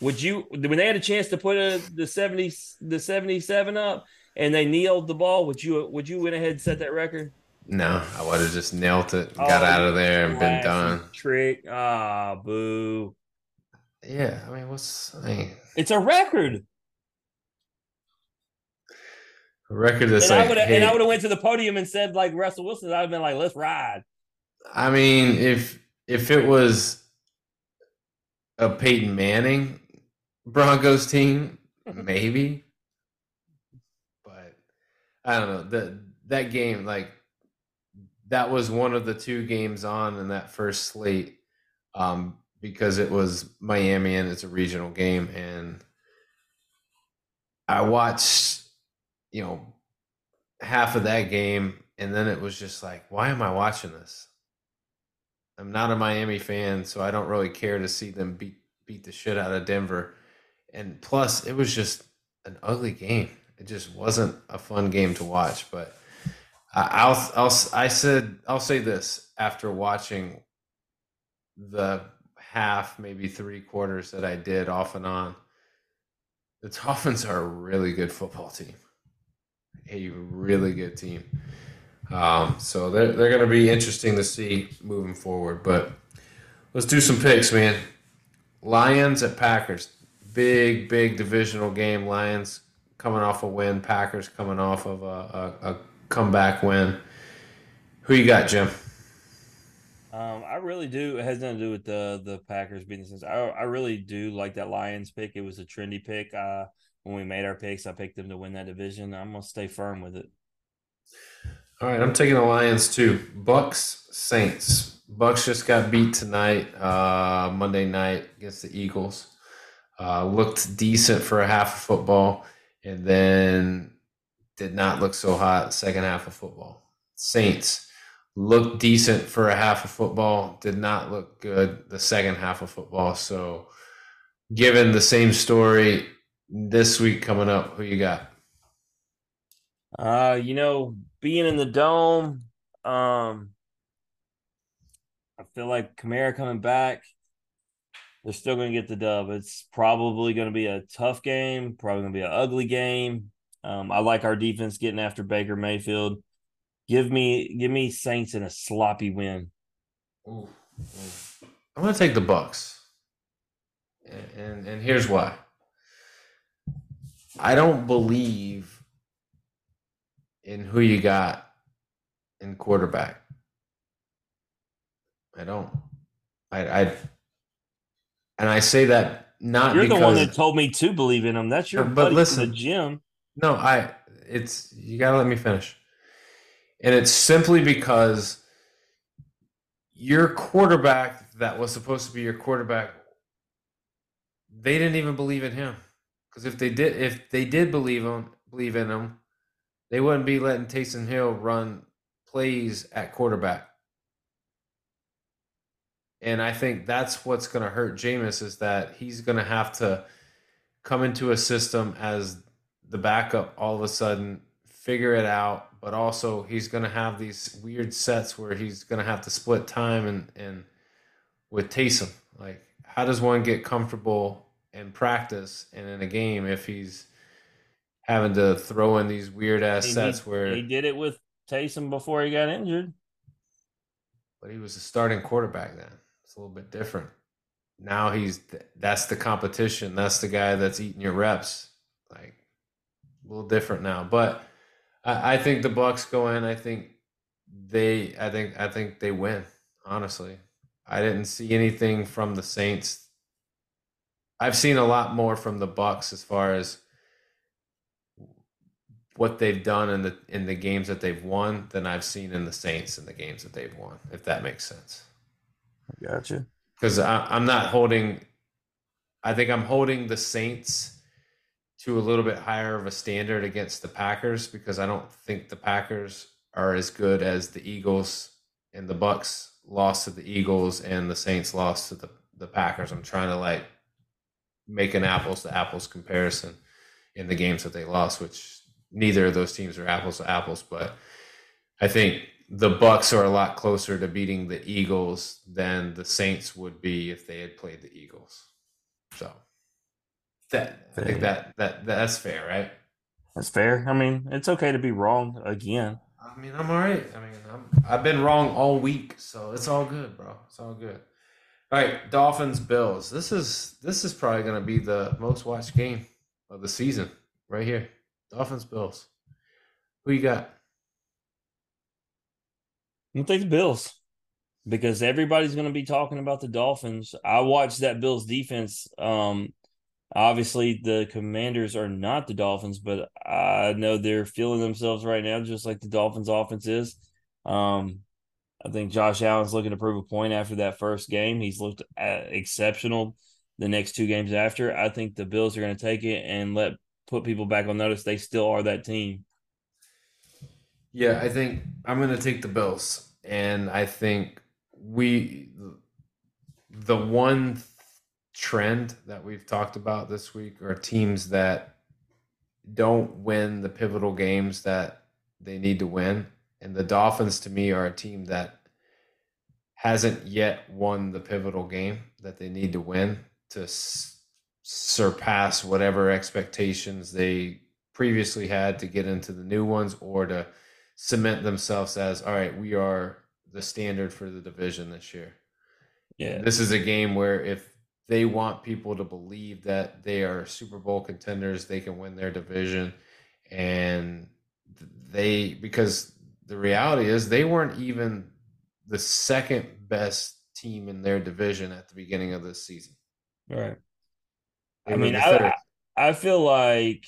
Would you when they had a chance to put a, the 70 the 77 up and they kneeled the ball, would you would you went ahead and set that record? no, I would have just knelt it, got Oh, out of there, and been done. Trick. Ah, boo. Yeah, I mean, what's I mean, It's a record. a record that's and I like, would have and I would have went to the podium and said like Russell Wilson, I'd have been like, let's ride. I mean, if if it was a Peyton Manning Broncos team, maybe. But I don't know. That that game, like that was one of the two games on in that first slate. Um, because it was Miami and it's a regional game and I watched, you know, half of that game and then it was just like, why am I watching this? I'm not a Miami fan, so I don't really care to see them beat beat the shit out of Denver. And plus, it was just an ugly game. It just wasn't a fun game to watch. But I'll I'll I said I'll say this after watching the half, maybe three quarters that I did off and on. The Dolphins are a really good football team, a really good team. Um, so they're, they're going to be interesting to see moving forward. But let's do some picks, man. Lions at Packers. Big, big divisional game. Lions coming off a win. Packers coming off of a, a, a comeback win. Who you got, Jim? Um, I really do. It has nothing to do with the the Packers being the Saints. I I really do like that Lions pick. It was a trendy pick. Uh, when we made our picks, I picked them to win that division. I'm gonna stay firm with it. All right, I'm taking the Lions too. Bucks, Saints. Bucks just got beat tonight, uh, Monday night against the Eagles. Uh, looked decent for a half of football, and then did not look so hot second half of football. Saints looked decent for a half of football, did not look good the second half of football. So, given the same story this week coming up, who you got? Uh, you know, being in the dome, um, I feel like Kamara coming back. They're still going to get the dub. It's probably going to be a tough game. Probably going to be an ugly game. Um, I like our defense getting after Baker Mayfield. Give me, give me Saints in a sloppy win. I'm going to take the Bucks, and, and and here's why. I don't believe in who you got in quarterback. I don't. I I and I say that not You're because the one that told me to believe in him. That's your But buddy listen. from the gym. No, I it's you gotta let me finish. And it's simply because your quarterback that was supposed to be your quarterback, they didn't even believe in him. Because if they did, if they did believe him, believe in him, they wouldn't be letting Taysom Hill run plays at quarterback. And I think that's what's going to hurt Jameis is that he's going to have to come into a system as the backup all of a sudden, figure it out, but also he's going to have these weird sets where he's going to have to split time and and with Taysom. Like, how does one get comfortable in practice and in a game if he's having to throw in these weird ass sets he, where he did it with Taysom before he got injured. but he was a starting quarterback then. A little bit different. Now he's that's the competition. That's the guy that's eating your reps. Like a little different now. But I, I think the Bucks go in. I think they. I think. I think they win. Honestly, I didn't see anything from the Saints. I've seen a lot more from the Bucks as far as what they've done in the in the games that they've won than I've seen in the Saints in the games that they've won. If that makes sense, Gotcha. because I'm not holding. I think I'm holding the Saints to a little bit higher of a standard against the Packers because I don't think the Packers are as good as the Eagles and the Bucks lost to the Eagles and the Saints lost to the the Packers. I'm trying to like make an apples to apples comparison in the games that they lost, which neither of those teams are apples to apples, but I think the Bucks are a lot closer to beating the Eagles than the Saints would be if they had played the Eagles. So that I think that that that's fair, right? That's fair. I mean, it's okay to be wrong again. I mean, I'm all right. I mean, I'm, I've been wrong all week, so it's all good, bro. It's all good. All right, Dolphins Bills. This is this is probably going to be the most watched game of the season right here. Dolphins Bills. Who you got? I'm gonna take the Bills because everybody's gonna be talking about the Dolphins. I watched that Bills defense. Um, obviously the Commanders are not the Dolphins, but I know they're feeling themselves right now, just like the Dolphins offense is. Um, I think Josh Allen's looking to prove a point after that first game. He's looked exceptional the next two games after. I think the Bills are going to take it and let put people back on notice. They still are that team. Yeah, I think I'm going to take the Bills, and I think we the one trend that we've talked about this week are teams that don't win the pivotal games that they need to win, and the Dolphins to me are a team that hasn't yet won the pivotal game that they need to win to s- surpass whatever expectations they previously had to get into the new ones or to cement themselves as all right we are the standard for the division this year Yeah. this is a game where if they want people to believe that they are super bowl contenders they can win their division and they because the reality is they weren't even the second best team in their division at the beginning of this season Right. They I mean, I. I feel like,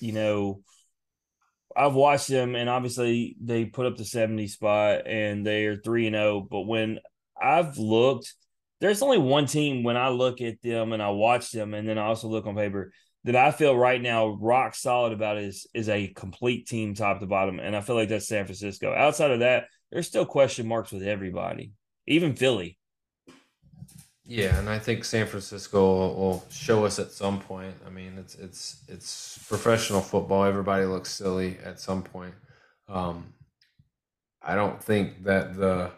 you know, I've watched them, and obviously they put up the 70 spot and they are 3 and 0. But when I've looked, there's only one team when I look at them and I watch them, and then I also look on paper that I feel right now rock solid about is is a complete team top to bottom. And I feel like that's San Francisco. Outside of that, there's still question marks with everybody, even Philly. Yeah, and I think San Francisco will, show us at some point. I mean, it's it's it's professional football. Everybody looks silly at some point. Um, I don't think that the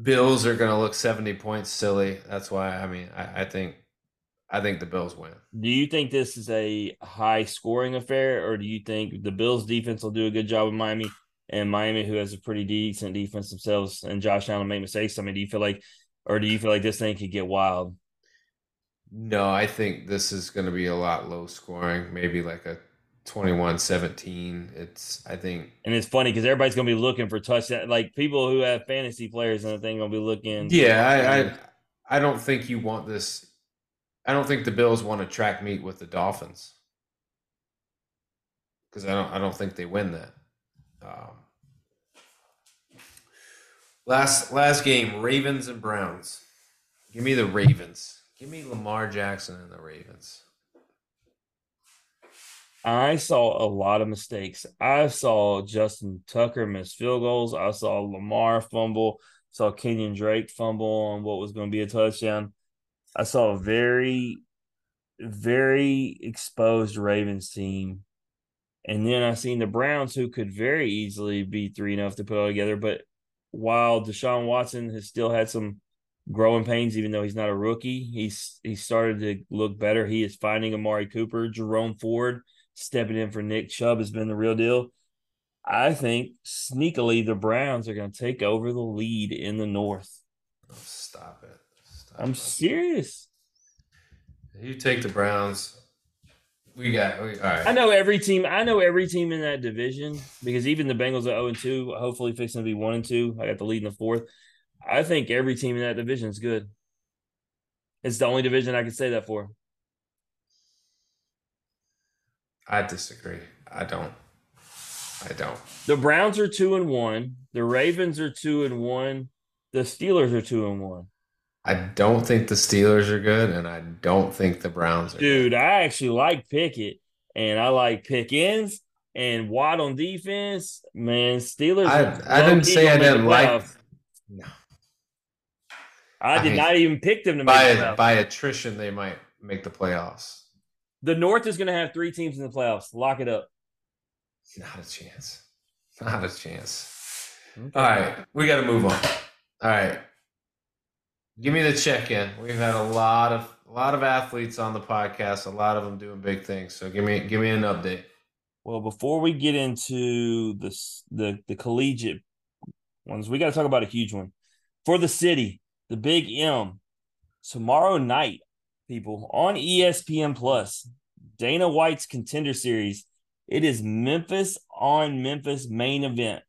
Bills are going to look seventy points silly. That's why. I mean, I, I think I think the Bills win. Do you think this is a high scoring affair, or do you think the Bills defense will do a good job in Miami and Miami, who has a pretty decent defense themselves, and Josh Allen make mistakes? I mean, do you feel like, or do you feel like this thing could get wild? No, I think this is going to be a lot low scoring. Maybe like a 21-17. It's I think And it's funny because everybody's going to be looking for touchdown. Like people who have fantasy players and the thing going to be looking. Yeah, I, I I don't think you want this. I don't think the Bills want to track meet with the Dolphins because I don't I don't think they win that. Um, last last game, Ravens and Browns. Give me the Ravens. Give me Lamar Jackson and the Ravens. I saw a lot of mistakes. I saw Justin Tucker miss field goals. I saw Lamar fumble. Saw Kenyan Drake fumble on what was going to be a touchdown. I saw a very, very exposed Ravens team. And then I seen the Browns, who could very easily be three enough to put all together. But while Deshaun Watson has still had some growing pains, even though he's not a rookie, he's he started to look better. He is finding Amari Cooper, Jerome Ford stepping in for Nick Chubb has been the real deal. I think sneakily the Browns are going to take over the lead in the North. Oh, stop it. Stop I'm it. serious. You take the Browns. We got we, all right. I know every team. I know every team in that division because even the Bengals are zero and two. Hopefully, fixing to be one and two. I got the lead in the fourth. I think every team in that division is good. It's the only division I can say that for. I disagree. I don't. I don't. The Browns are two and one. The Ravens are two and one. The Steelers are two and one. I don't think the Steelers are good, and I don't think the Browns are. Dude, I actually like Pickett and I like Pickens and Watt on defense. Man, Steelers. I, I didn't say I gonna make the didn't like. No. I did I- not even pick them to make By the by attrition, they might make the playoffs. The North is going to have three teams in the playoffs. Lock it up. Not a chance. Not a chance. All right, we got to move on. All right, give me the check-in. We've had a lot of a lot of athletes on the podcast. A lot of them doing big things. So give me give me an update. Well, before we get into this, the the collegiate ones, we got to talk about a huge one for the city, the Big M. Tomorrow night, people on ESPN Plus, Dana White's Contender Series. It is Memphis on Memphis main event.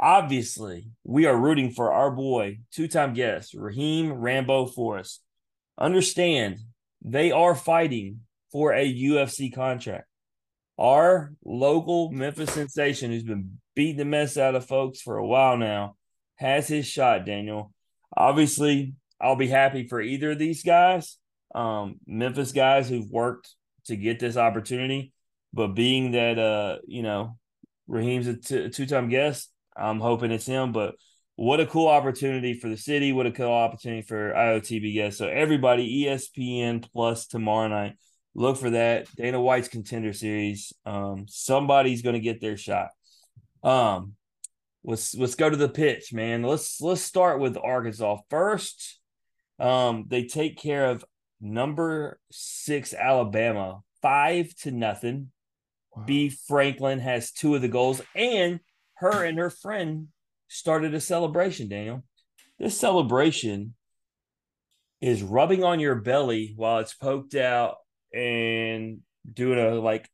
Obviously, we are rooting for our boy, two-time guest Raheem Rambo Forrest. Understand, they are fighting for a UFC contract our local Memphis sensation, who's been beating the mess out of folks for a while now, has his shot, Daniel. Obviously, I'll be happy for either of these guys, um, Memphis guys who've worked to get this opportunity. But being that, uh, you know, Raheem's a t- a two-time guest, I'm hoping it's him. But what a cool opportunity for the city! What a cool opportunity for IOTB guests. So everybody, ESPN Plus tomorrow night look for that Dana White's contender series. Um, somebody's going to get their shot. Um, let's let's go to the pitch, man. Let's let's start with Arkansas first. Um, they take care of number six Alabama five to nothing. B Franklin has two of the goals, and her and her friend started a celebration. Daniel, this celebration is rubbing on your belly while it's poked out and doing a like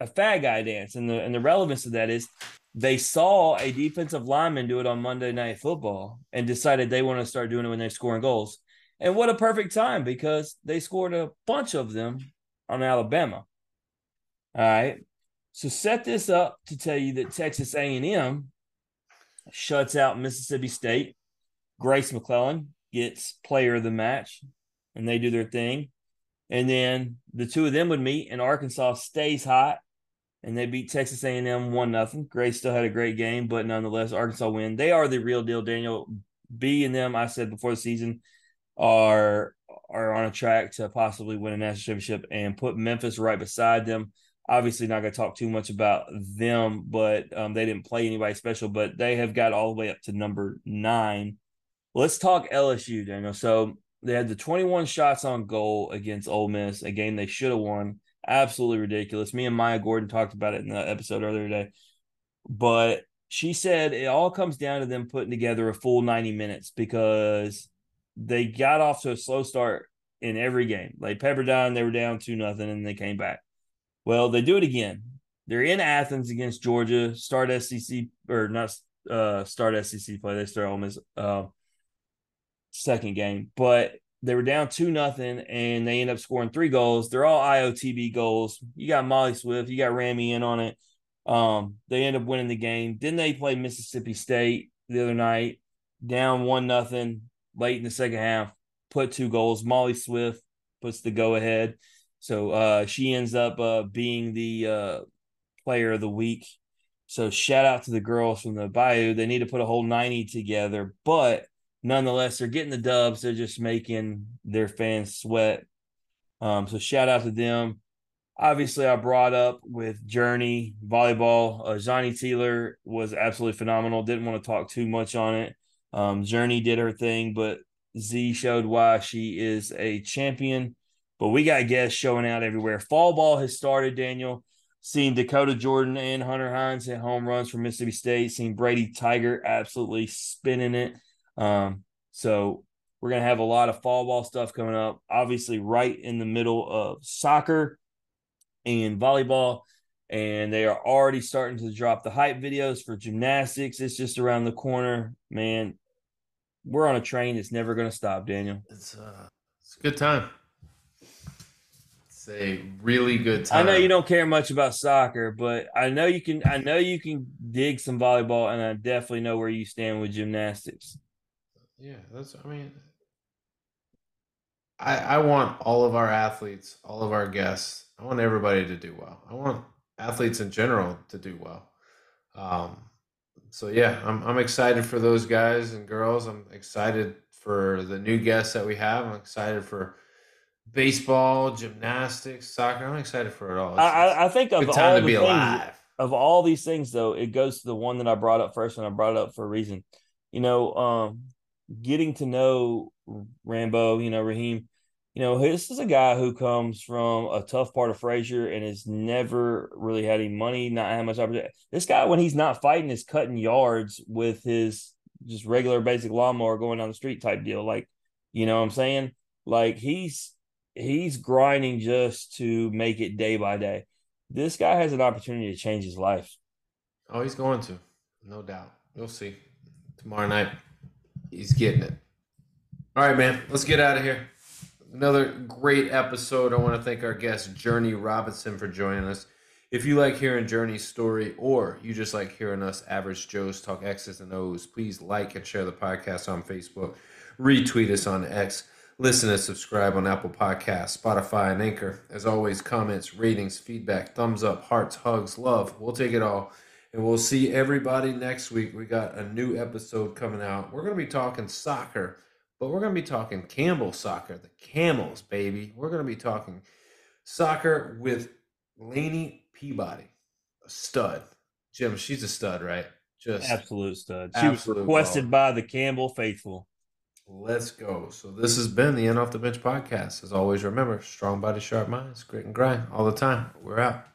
a fag guy dance. And the and the relevance of that is they saw a defensive lineman do it on Monday Night Football and decided they want to start doing it when they're scoring goals. And what a perfect time because they scored a bunch of them on Alabama. All right. So set this up to tell you that Texas A&M shuts out Mississippi State. Grace McClellan gets player of the match and they do their thing. And then the two of them would meet and Arkansas stays hot and they beat Texas A&M one nothing. Grace still had a great game, but nonetheless Arkansas win. They are the real deal, Daniel. B and them, I said before the season, are are on a track to possibly win a national championship and put Memphis right beside them. Obviously, not going to talk too much about them, but um, they didn't play anybody special, but they have got all the way up to number nine. Let's talk LSU, Daniel. So they had the 21 shots on goal against Ole Miss, a game they should have won. Absolutely ridiculous. Me and Maya Gordon talked about it in the episode earlier today. But she said it all comes down to them putting together a full 90 minutes because they got off to a slow start in every game. Like Pepperdine, they were down two nothing and they came back. Well, they do it again. They're in Athens against Georgia. Start SEC or not uh start SEC play. They start Ole Miss uh, second game, but they were down two nothing and they end up scoring three goals. They're all IOTB goals. You got Molly Swift, you got Rammy in on it. Um, they end up winning the game. Then they play Mississippi State the other night, down one nothing late in the second half, put two goals. Molly Swift puts the go ahead. So uh, she ends up uh, being the uh, player of the week. So shout out to the girls from the Bayou. They need to put a whole 90 together, but nonetheless, they're getting the dubs. They're just making their fans sweat. Um, so shout out to them. Obviously, I brought up with Jurnee volleyball. Uh, Johnny Taylor was absolutely phenomenal. Didn't want to talk too much on it. Um, Jurnee did her thing, but Z showed why she is a champion. But we got guests showing out everywhere. Fall ball has started, Daniel. Seen Dakota Jordan and Hunter Hines hit home runs for Mississippi State. Seen Brady Tygart absolutely spinning it. Um, so we're gonna have a lot of fall ball stuff coming up. Obviously, right in the middle of soccer and volleyball, and they are already starting to drop the hype videos for gymnastics. It's just around the corner, man. We're on a train that's never gonna stop, Daniel. It's uh, it's a good time. A really good time. I know you don't care much about soccer, but I know you can. I know you can dig some volleyball, and I definitely know where you stand with gymnastics. Yeah, that's. I mean, I I want all of our athletes, all of our guests. I want everybody to do well. I want athletes in general to do well. Um, so yeah, I'm I'm excited for those guys and girls. I'm excited for the new guests that we have. I'm excited for baseball, gymnastics, soccer. I'm excited for it all. It's, I, I, think of all to the be things, alive. of all these things, though, it goes to the one that I brought up first, and I brought it up for a reason. You know, um, getting to know Rambo, you know, Raheem, you know, this is a guy who comes from a tough part of Frazier and has never really had any money, not had much opportunity. This guy, when he's not fighting, is cutting yards with his just regular basic lawnmower going down the street type deal. Like, you know what I'm saying? Like he's he's grinding just to make it day by day. This guy has an opportunity to change his life. Oh, he's going to, no doubt. You'll see tomorrow night. He's getting it. All right, man. Let's get out of here. Another great episode. I want to thank our guest Jurnee Robinson for joining us. If you like hearing Jurnee's story, or you just like hearing us average Joes talk X's and O's, please like and share the podcast on Facebook. Retweet us on X. Listen and subscribe on Apple Podcasts, Spotify, and Anchor. As always, comments, ratings, feedback, thumbs up, hearts, hugs, love. We'll take it all. And we'll see everybody next week. We got a new episode coming out. We're going to be talking soccer, but we're going to be talking Campbell soccer, the Camels, baby. We're going to be talking soccer with Laney Peabody, a stud. Jim, she's a stud, right? Just Absolute stud. She was requested baller. by the Campbell faithful. Let's go. So this has been the End Off the Bench podcast. As always, remember, strong body, sharp minds, grit and grind all the time. We're out.